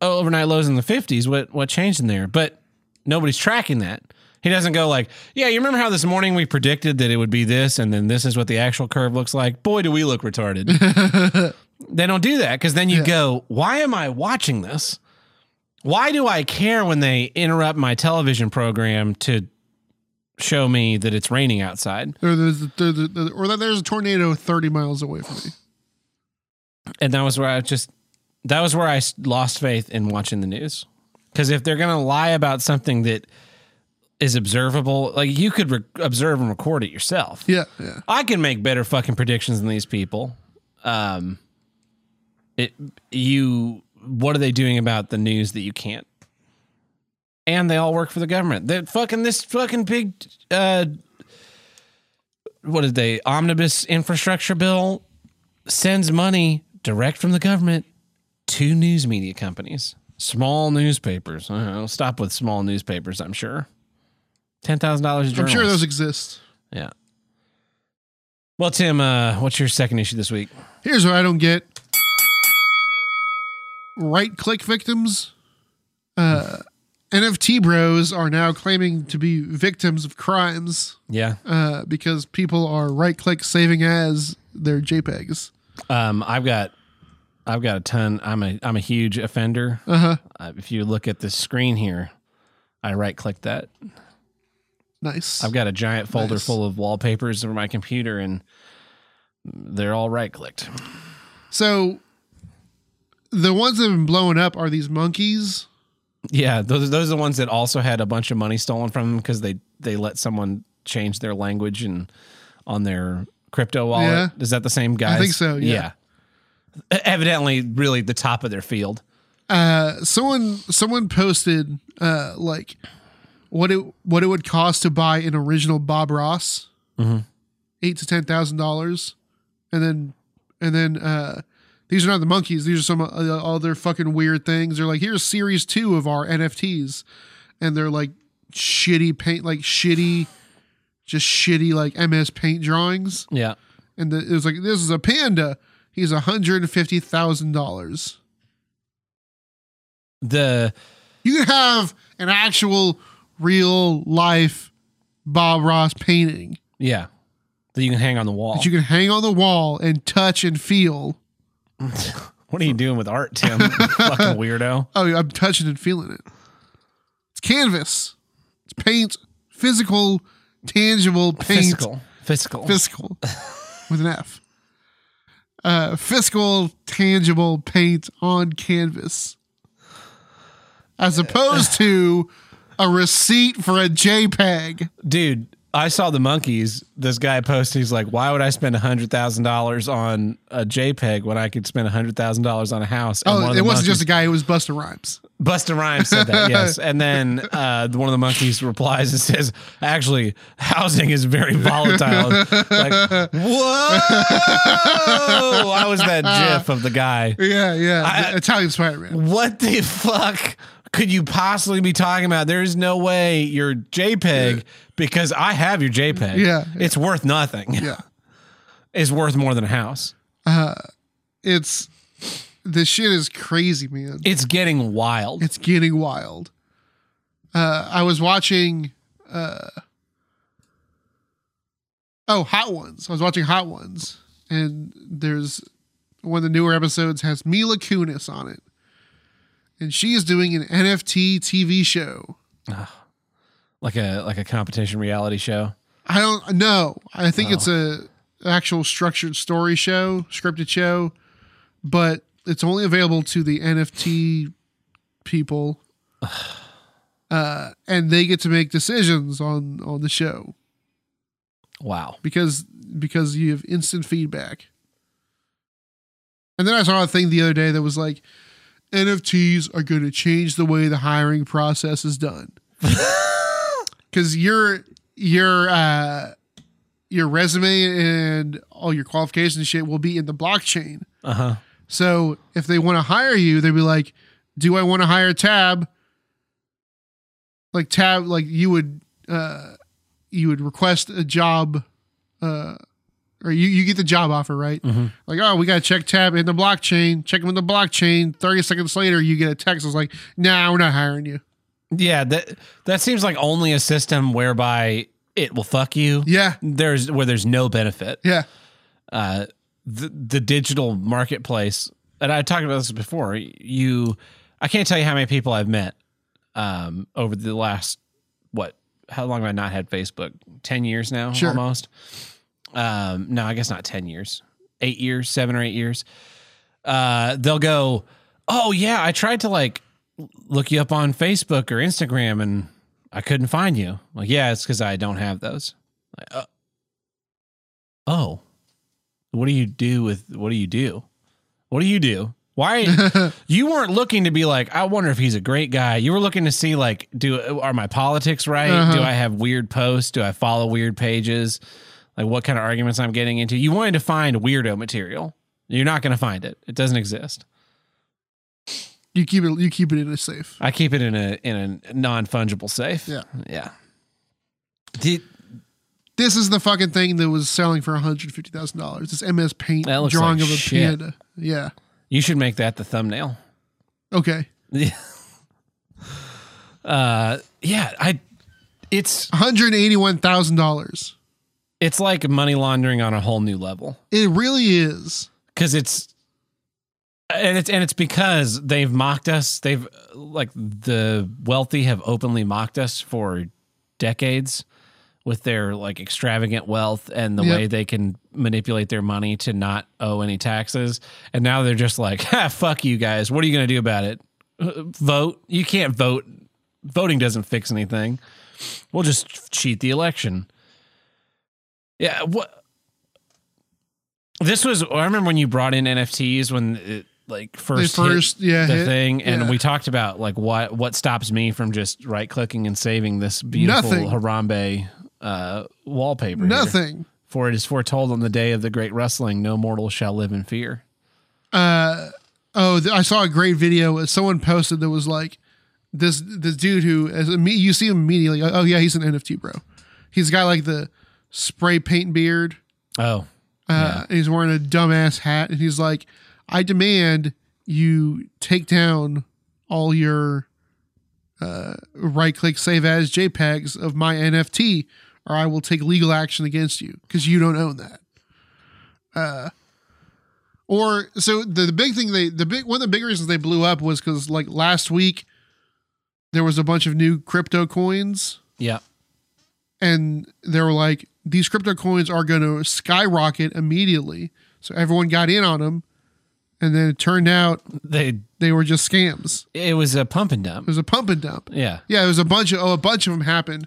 oh, overnight lows in the 50s. What, what changed in there? But nobody's tracking that. He doesn't go like, yeah, you remember how this morning we predicted that it would be this, and then this is what the actual curve looks like? Boy, do we look retarded. they don't do that because then you go, why am I watching this? Why do I care when they interrupt my television program to show me that it's raining outside? Or there's, there, there, or that there's a tornado 30 miles away from me. And that was where I just, that was where I lost faith in watching the news. Because if they're going to lie about something that is observable, like you could re- observe and record it yourself. Yeah. Yeah. I can make better fucking predictions than these people. Um, it you what are they doing about the news that you can't? And they all work for the government. That fucking this fucking big uh, what did they omnibus infrastructure bill sends money direct from the government to news media companies, small newspapers. Know, stop with small newspapers. I'm sure ten thousand dollars. I'm sure those exist. Yeah. Well, Tim, uh, what's your second issue this week? Here's what I don't get. Right click victims. Uh, NFT bros are now claiming to be victims of crimes Yeah. uh, because people are right click saving as their JPEGs. Um, I've got, I've got a ton. I'm a, I'm a huge offender. Uh huh. Uh, if you look at the screen here, I right click that. Nice. I've got a giant folder Nice. full of wallpapers over my computer, and they're all right clicked. so the ones that have been blowing up are these monkeys. Yeah, those those are the ones that also had a bunch of money stolen from them because they they let someone change their language and on their crypto wallet. Yeah. Is that the same guys? I think so, yeah. E- Evidently, really the top of their field. Uh, someone someone posted uh, like what it what it would cost to buy an original Bob Ross, Mhm. eight to ten thousand dollars, and then and then uh, these are not the monkeys. These are some uh, other fucking weird things. They're like here's series two of our NFTs, and they're like shitty paint, like shitty, just shitty like MS Paint drawings. Yeah. And the, it was like this is a panda. He's hundred and fifty thousand dollars. The You can have an actual real life Bob Ross painting yeah that you can hang on the wall. that you can hang on the wall and touch and feel. What are you doing with art, Tim? Fucking weirdo. Oh, I'm touching and feeling it. It's canvas. It's paint. Physical, tangible paint. Physical. Physical. Fiscal with an F. Uh, fiscal, tangible paint on canvas. As opposed to a receipt for a JPEG. Dude, I saw the monkeys. This guy posted, he's like, "Why would I spend hundred thousand dollars on a JPEG when I could spend hundred thousand dollars on a house?" And Oh, it wasn't just a guy. It was Busta Rhymes. Busta Rhymes said that, yes. And then uh, one of the monkeys replies and says, "Actually, housing is very volatile." like, whoa! I was that GIF of the guy. Yeah, yeah. I- Italian Spider Man. What the fuck could you possibly be talking about? There's no way your JPEG because I have your JPEG. Yeah, it's worth nothing. Yeah. It's worth more than a house. It's this shit is crazy, man. It's getting wild. It's getting wild. Uh, I was watching. Uh, oh, Hot Ones. I was watching Hot Ones, and there's one of the newer episodes has Mila Kunis on it, and she is doing an NFT TV show. like a like a competition reality show. I don't know. I think it's Oh. a actual structured story show, scripted show, but it's only available to the NFT people. Uh, and they get to make decisions on on the show Wow. because because you have instant feedback. And then I saw a thing the other day that was like NFTs are going to change the way the hiring process is done. Cuz your your uh your resume and all your qualifications and shit will be in the blockchain. Uh huh. So if they want to hire you, they'd be like, "Do I want to hire Tab?" Like Tab, like you would, uh, you would request a job, uh, or you you get the job offer, right? Mhm. Like, oh, we got to check Tab in the blockchain. Check them in the blockchain. Thirty seconds later, you get a text. It's like, "Nah, we're not hiring you." Yeah, that that seems like only a system whereby it will fuck you. Yeah, There's where there's no benefit. yeah, uh, the the digital marketplace, and I talked about this before. You, I can't tell you how many people I've met um, over the last what? How long have I not had Facebook? Ten years now, Sure. almost. Um, no, I guess not ten years. Eight years, seven or eight years. Uh, they'll go, oh yeah, I tried to like look you up on Facebook or Instagram, and I couldn't find you. Like, yeah, it's because I don't have those. Like, uh, oh, what do you do with what do you do? What do you do? Why you weren't looking to be like, I wonder if he's a great guy. You were looking to see like, do are my politics right? Uh-huh. Do I have weird posts? Do I follow weird pages? Like what kind of arguments I'm getting into? You wanted to find weirdo material. You're not going to find it. It doesn't exist. you keep it. You keep it in a safe. I keep it in a in a non fungible safe. Yeah. yeah. Did, This is the fucking thing that was selling for one hundred fifty thousand dollars. This MS Paint drawing like of a shit. panda. Yeah. you should make that the thumbnail. Okay. Yeah. Uh, yeah. I. It's One hundred eighty-one thousand dollars. It's like money laundering on a whole new level. It really is. because it's and it's and it's because they've mocked us. They've like the wealthy have openly mocked us for decades with their like extravagant wealth and the Yep. way they can manipulate their money to not owe any taxes. And now they're just like, ha, fuck you guys. What are you going to do about it? Uh, Vote? You can't vote. Voting doesn't fix anything. We'll just cheat the election. Yeah. What? This was. I remember when you brought in NFTs when it like first first, yeah, the hit- thing, and yeah. we talked about like what what stops me from just right clicking and saving this beautiful Nothing. Harambe uh, wallpaper. here. nothing. For it is foretold on the day of the great rustling, no mortal shall live in fear. Uh, oh, th- I saw a great video. uh, Someone posted that was like this this dude who as you see him immediately. Oh yeah, he's an NFT bro. He's got like the spray paint beard. Oh, Uh, and he's wearing a dumbass hat, and he's like, "I demand you take down all your uh, right-click save as JPEGs of my NFT, or I will take legal action against you because you don't own that." Uh, or so the, the big thing they the big one of the big reasons they blew up was because like last week there was a bunch of new crypto coins yeah. and they were like these crypto coins are going to skyrocket immediately so everyone got in on them and then it turned out They they were just scams it was a pump and dump. it was a pump and dump Yeah. yeah it was a bunch of oh a bunch of them happened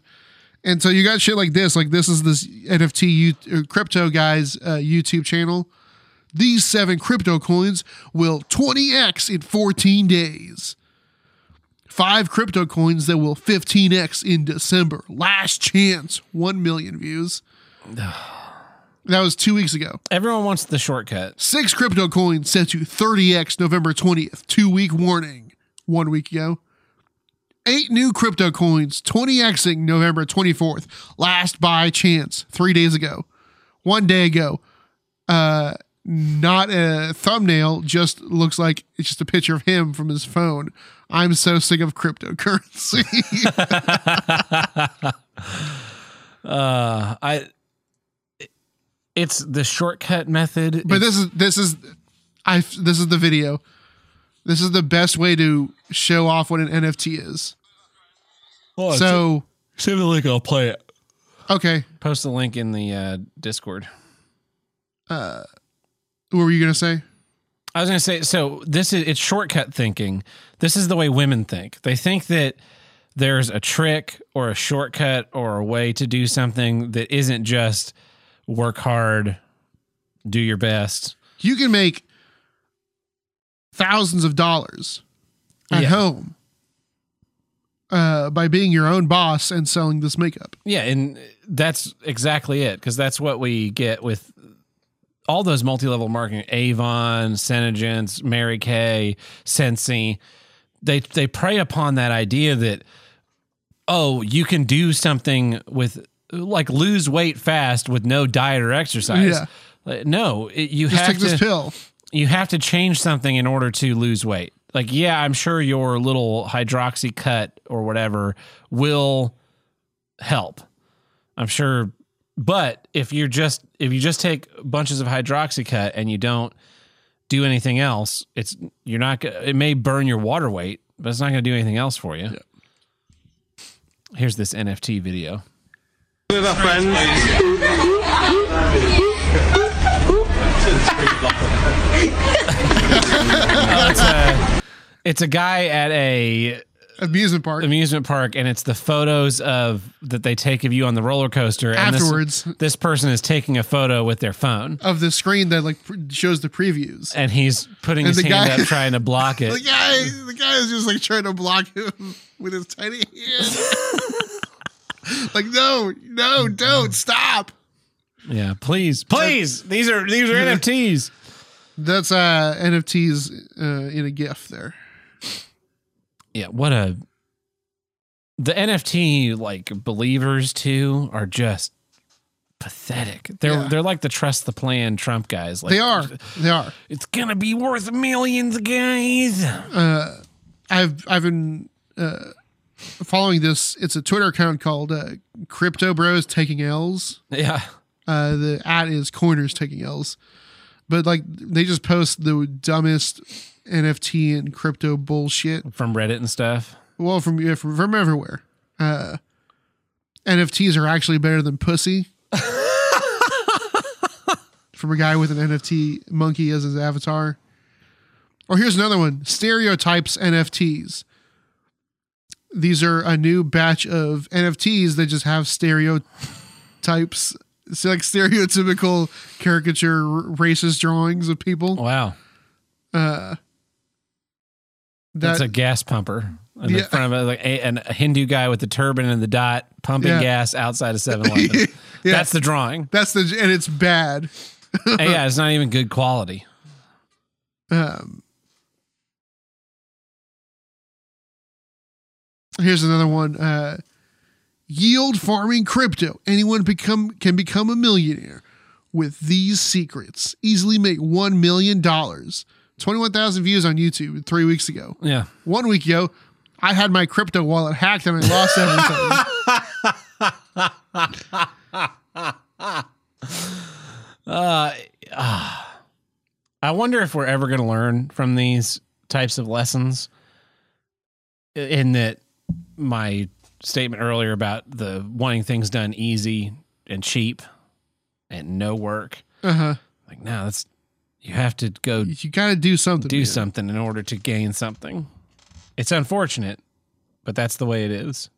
And so you got shit like this. Like this is this NFT U- uh, crypto guys uh, YouTube channel. These seven crypto coins will 20x in 14 days. Five crypto coins that will 15x in December. Last chance. 1 million views. That was two weeks ago. Everyone wants the shortcut. Six crypto coins set to 30x November 20th. Two week warning. One week ago. Eight new crypto coins 20xing November 24th. Last by chance. Three days ago. One day ago. Uh, not a thumbnail, just looks like it's just a picture of him from his phone. I'm so sick of cryptocurrency. Uh, I. It's the shortcut method. but this is this is I this is the video. This is the best way to show off what an NFT is. Oh, so send the link. I'll play it. okay, Post the link in the uh, Discord. Uh, what were you gonna say? I was going to say, so this is it's shortcut thinking. This is the way women think. They think that there's a trick or a shortcut or a way to do something that isn't just work hard, do your best. You can make thousands of dollars at Yeah. home uh, by being your own boss and selling this makeup. Yeah, and that's exactly it because that's what we get with all those multi-level marketing Avon, Senegence, Mary Kay, Scentsy. They they prey upon that idea that oh, you can do something with like lose weight fast with no diet or exercise. Yeah. Like, No, it, you Just have take this pill. you have to change something in order to lose weight. Like, yeah, I'm sure your little Hydroxycut or whatever will help. I'm sure, but if you're just if you just take bunches of Hydroxycut and you don't do anything else, it's you're not. It may burn your water weight, but it's not going to do anything else for you. Here's this NFT video. with our friends. Uh, it's a, it's a guy at a Amusement park. amusement park and it's the photos of that they take of you on the roller coaster and this- Afterwards. this, person is taking a photo with their phone of the screen that like shows the previews. and he's putting And his hand guy- up trying to block it. The guy, the guy is just like trying to block him with his tiny hand. like, no, no, don't stop. yeah please please these are these are nfts That's uh NFTs uh, in a GIF there. Yeah what a the nft like believers too are just pathetic they're Yeah. they're like the trust the plan trump guys like They are, they are. it's gonna be worth millions guys Uh, I've I've been uh, following this. It's a Twitter account called uh, Crypto Bros Taking L's. yeah Uh, the at is Coiners Taking L's, but like they just post the dumbest NFT and crypto bullshit. from reddit and stuff Well, from yeah, from, from everywhere. Uh, NFTs are actually better than pussy. from a guy with an NFT monkey as his avatar. Or here's another one: stereotypes NFTs. These are a new batch of NFTs that just have stereotypes, so like stereotypical caricature racist drawings of people. wow That That's a gas pumper in Yeah. the front of it, like a, a Hindu guy with the turban and the dot pumping Yeah. gas outside of 7-Eleven. Yeah. That's the drawing. that's the and it's bad. and yeah, it's not even good quality. Um, here's another one. Uh, yield farming crypto. Anyone become can become a millionaire with these secrets. Easily make one million dollars. Twenty-one thousand views on YouTube three weeks ago. Yeah. One week ago, I had my crypto wallet hacked and I lost everything. Uh, ah. I wonder if we're ever going to learn from these types of lessons. In that, my statement earlier about the wanting things done easy and cheap and no work. uh huh. Like, no, that's you have to go You got to do something. do man. something in order to gain something. It's unfortunate, but that's the way it is.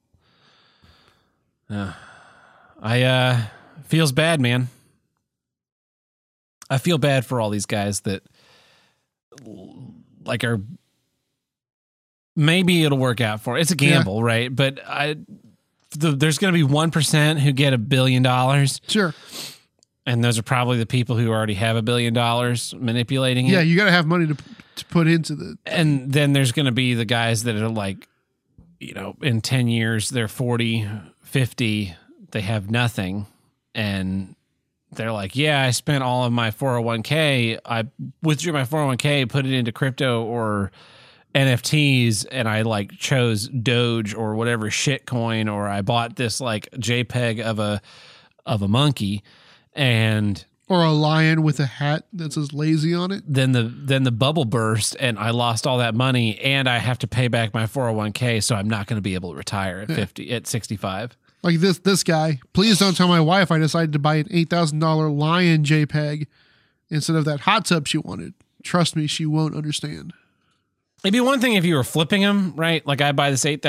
Uh, I uh feels bad, man. I feel bad for all these guys that like are maybe it'll work out for. It's a gamble, right? But I the, there's going to be 1% who get a billion dollars Sure. and those are probably the people who already have a billion dollars manipulating it. Yeah, you got to have money to to put into the. and then there's going to be the guys that are like you know in 10 years they're 40 50 they have nothing and they're like yeah i spent all of my 401k i withdrew my 401k put it into crypto or nfts and i like chose doge or whatever shit coin or i bought this like jpeg of a of a monkey and Or a lion with a hat that says lazy on it. then the then the bubble burst and I lost all that money and I have to pay back my 401k so I'm not going to be able to retire at 50 at 65. Like this this guy. Please don't tell my wife I decided to buy an eight thousand dollar lion JPEG instead of that hot tub she wanted. Trust me, she won't understand. It'd be one thing if you were flipping them, right? Like I buy this $8,000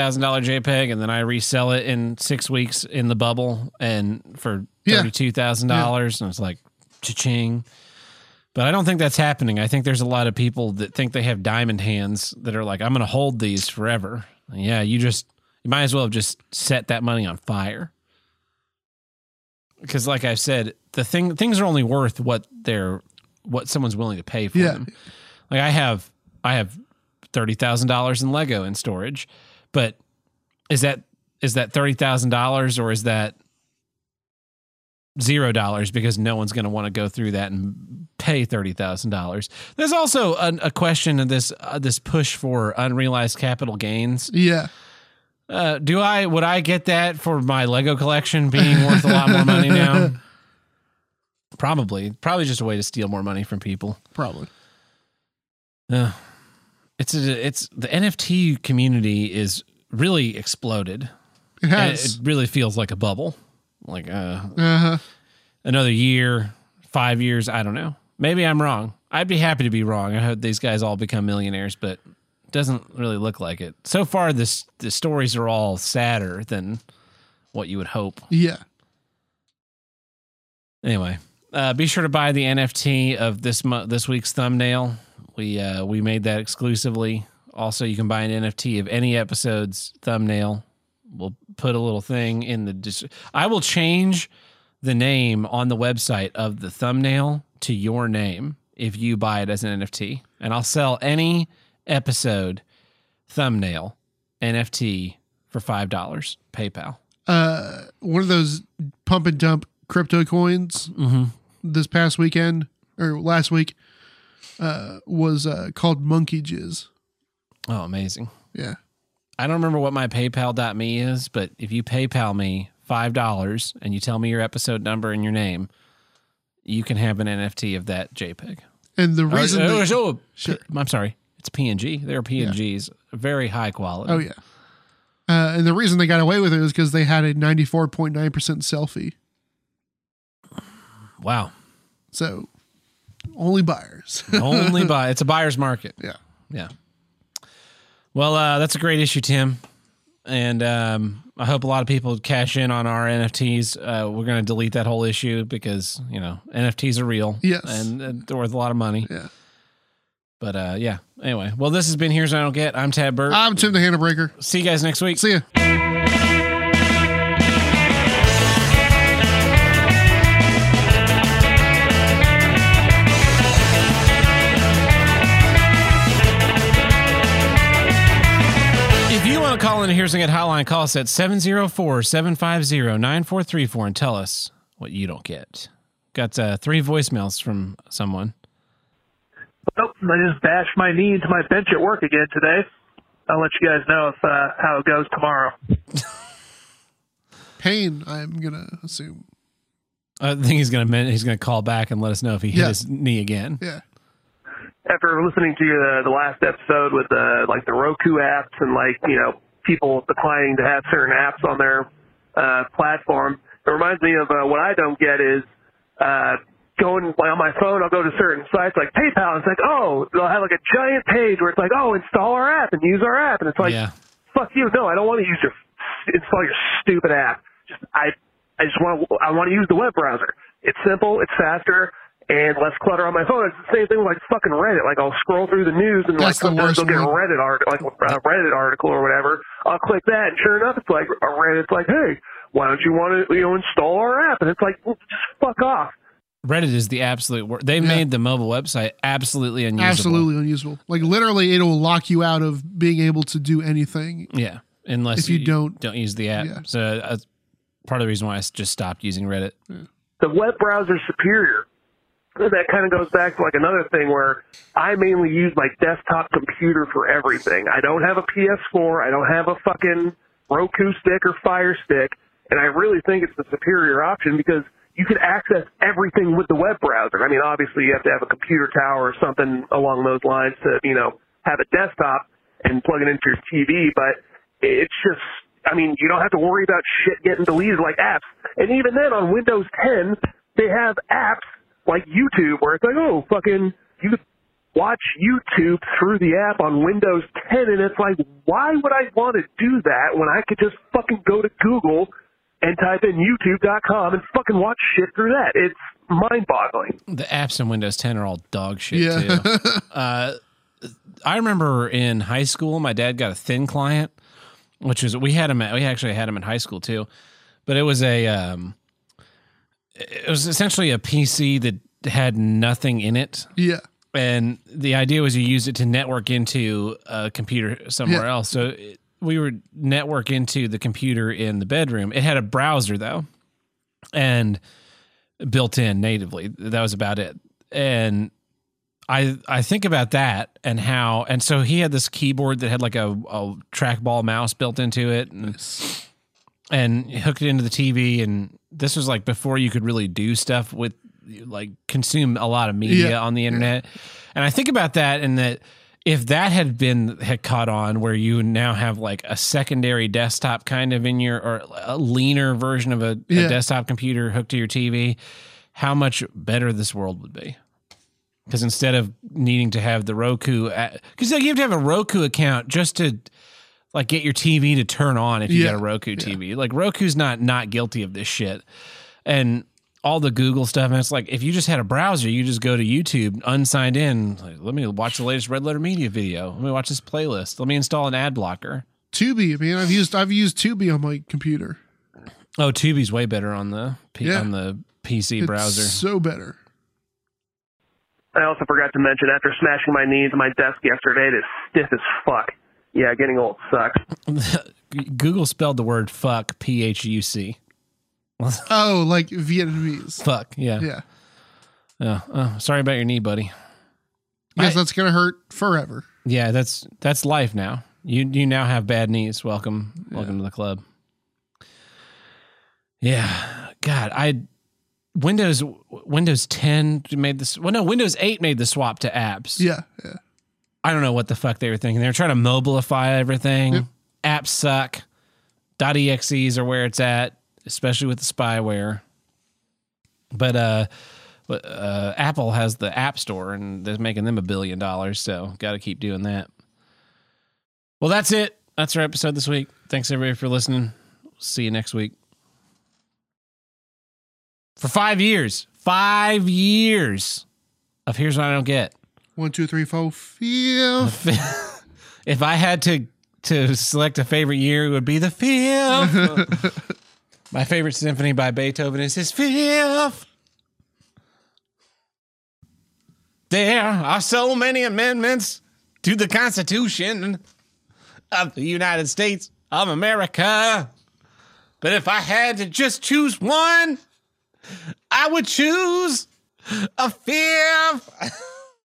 JPEG and then I resell it in 6 weeks in the bubble and for Yeah. $32,000 and it's like cha-ching. But I don't think that's happening. I think there's a lot of people that think they have diamond hands that are like I'm going to hold these forever. Yeah, you just you might as well have just set that money on fire. Because like I've said, the thing things are only worth what they're what someone's willing to pay for Yeah. them. Like I have I have thirty thousand dollars in Lego in storage, but is that is that thirty thousand dollars or is that zero dollars because no one's going to want to go through that and pay thirty thousand dollars? There's also a, a question of this uh, this push for unrealized capital gains. Yeah. Uh, do I would I get that for my Lego collection being worth a lot more money now? Probably, probably just a way to steal more money from people. Probably. Yeah, it's a, it's the NFT community is really exploded. It has. It really feels like a bubble. Like uh, Uh-huh. another year, five years, I don't know. Maybe I'm wrong. I'd be happy to be wrong. I hope these guys all become millionaires, but it doesn't really look like it. So far, this the stories are all sadder than what you would hope. Yeah. Anyway, uh, be sure to buy the NFT of this mo- this week's thumbnail. We uh, we made that exclusively. Also, you can buy an NFT of any episode's thumbnail. We'll put a little thing in the. Dis- I will change the name on the website of the thumbnail to your name if you buy it as an NFT, and I'll sell any episode thumbnail NFT for five dollars. PayPal. Uh one of those pump and dump crypto coins Mm-hmm. this past weekend or last week uh was uh called monkey jizz. Oh, amazing. Yeah. I don't remember what my PayPal.me is, but if you PayPal me five dollars and you tell me your episode number and your name, you can have an NFT of that JPEG. And the reason or- that- oh, Sure. I'm sorry, it's PNG. They're PNGs, very high quality. Oh yeah. Uh, and the reason they got away with it is because they had a 94.9% selfie. Wow. So only buyers. Only buy. It's a buyer's market. yeah. Yeah. Well, uh, that's a great issue, Tim. And um, I hope a lot of people cash in on our NFTs. Uh, we're going to delete that whole issue because, you know, NFTs are real. Yes. And, they're worth a lot of money. Yeah. But uh, yeah. Anyway, well, this has been Here's What I Don't Get. I'm Tad Burt. I'm Tim the Handle Breaker. See you guys next week. See ya. You want to call in a Here's What I hotline, call us at 704 750 9434 and tell us what you don't get. Got uh, three voicemails from someone. Nope, I just bashed my knee into my bench at work again today. I'll let you guys know if uh, how it goes tomorrow. Pain, I'm going to assume. I think he's gonna he's gonna call back and let us know if he hit Yeah. his knee again. Yeah. After listening to uh, the last episode with uh, like the Roku apps and like you know people declining to have certain apps on their uh, platform, it reminds me of uh, what I don't get is uh, going like, on my phone. I'll go to certain sites like PayPal. And it's like oh they'll have like a giant page where it's like oh install our app and use our app, and it's like yeah, fuck you. No, I don't want to use your install your stupid app. Just I I just want to, I want to use the web browser. It's simple, it's faster, and less clutter on my phone. It's the same thing with like fucking Reddit. Like I'll scroll through the news and That's like the sometimes worst I'll get a. Reddit art, like a Reddit article or whatever. I'll click that, and sure enough, it's like a Reddit's like, hey, why don't you want to you know install our app? And it's like, well, just fuck off. Reddit is the absolute worst. They made the mobile website absolutely unusable. Absolutely unusable. Like literally, it'll lock you out of being able to do anything. Yeah, unless If you don't- don't use the app. Yeah. So uh, part of the reason why I just stopped using Reddit. the web browser superior. That kind of goes back to like another thing where I mainly use my desktop computer for everything. I don't have a PS4. I don't have a fucking Roku stick or Fire Stick. And I really think it's the superior option because you can access everything with the web browser. I mean, obviously you have to have a computer tower or something along those lines to, you know, have a desktop and plug it into your TV, but it's just, I mean, you don't have to worry about shit getting deleted like apps. And even then on Windows 10, they have apps like YouTube where it's like, oh, fucking, you could watch YouTube through the app on Windows 10 and it's like, why would I want to do that when I could just fucking go to Google and type in youtube.com and fucking watch shit through that? It's mind boggling. The apps in Windows 10 are all dog shit Yeah. too. uh, I remember in high school, my dad got a thin client, which was we had him. At, we actually had him in high school too, but it was a um, it was essentially a PC that had nothing in it. Yeah. and the idea was you use it to network into a computer somewhere Yeah. else. So it, we would network into the computer in the bedroom. It had a browser though, and built in natively. That was about it. And I I think about that and how and so he had this keyboard that had like a, a trackball mouse built into it and and hooked it into the TV and this was like before you could really do stuff with like consume a lot of media Yeah. on the internet. And I think about that and that if that had been had caught on where you now have like a secondary desktop kind of in your or a leaner version of a, Yeah. a desktop computer hooked to your TV, how much better this world would be. Because instead of needing to have the Roku, because like you have to have a Roku account just to like get your TV to turn on if you Yeah. got a Roku TV. Like Roku's not not guilty of this shit, and all the Google stuff. And it's like if you just had a browser, you just go to YouTube, unsigned in. Like, let me watch the latest Red Letter Media video. Let me watch this playlist. Let me install an ad blocker. Tubi, man. I've used I've used Tubi on my computer. Oh, Tubi's way better on the P- Yeah. on the PC It's browser. so better. I also forgot to mention after smashing my knees on my desk yesterday, it is stiff as fuck. Yeah, getting old sucks. Google spelled the word fuck P H U C. Oh, like Vietnamese. Fuck yeah. Yeah. Oh, oh, sorry about your knee, buddy. Yes, I- that's gonna hurt forever. Yeah, that's that's life now. You you now have bad knees. Welcome, welcome to the club. Yeah, God, I Windows Windows 10 made this. Well, no, Windows 8 made the swap to apps. Yeah, yeah. I don't know what the fuck they were thinking. They were trying to mobilify everything. Yep. Apps suck. .exes are where it's at, especially with the spyware. But uh, but, uh, Apple has the App Store, and they're making them a billion dollars. So got to keep doing that. Well, that's it. That's our episode this week. Thanks everybody for listening. See you next week. For five years, five years of here's what I don't get. One, two, three, four, fifth. if I had to to select a favorite year, it would be the fifth. My favorite symphony by Beethoven is his fifth. There are so many amendments to the Constitution of the United States of America. But if I had to just choose one, I would choose a fifth.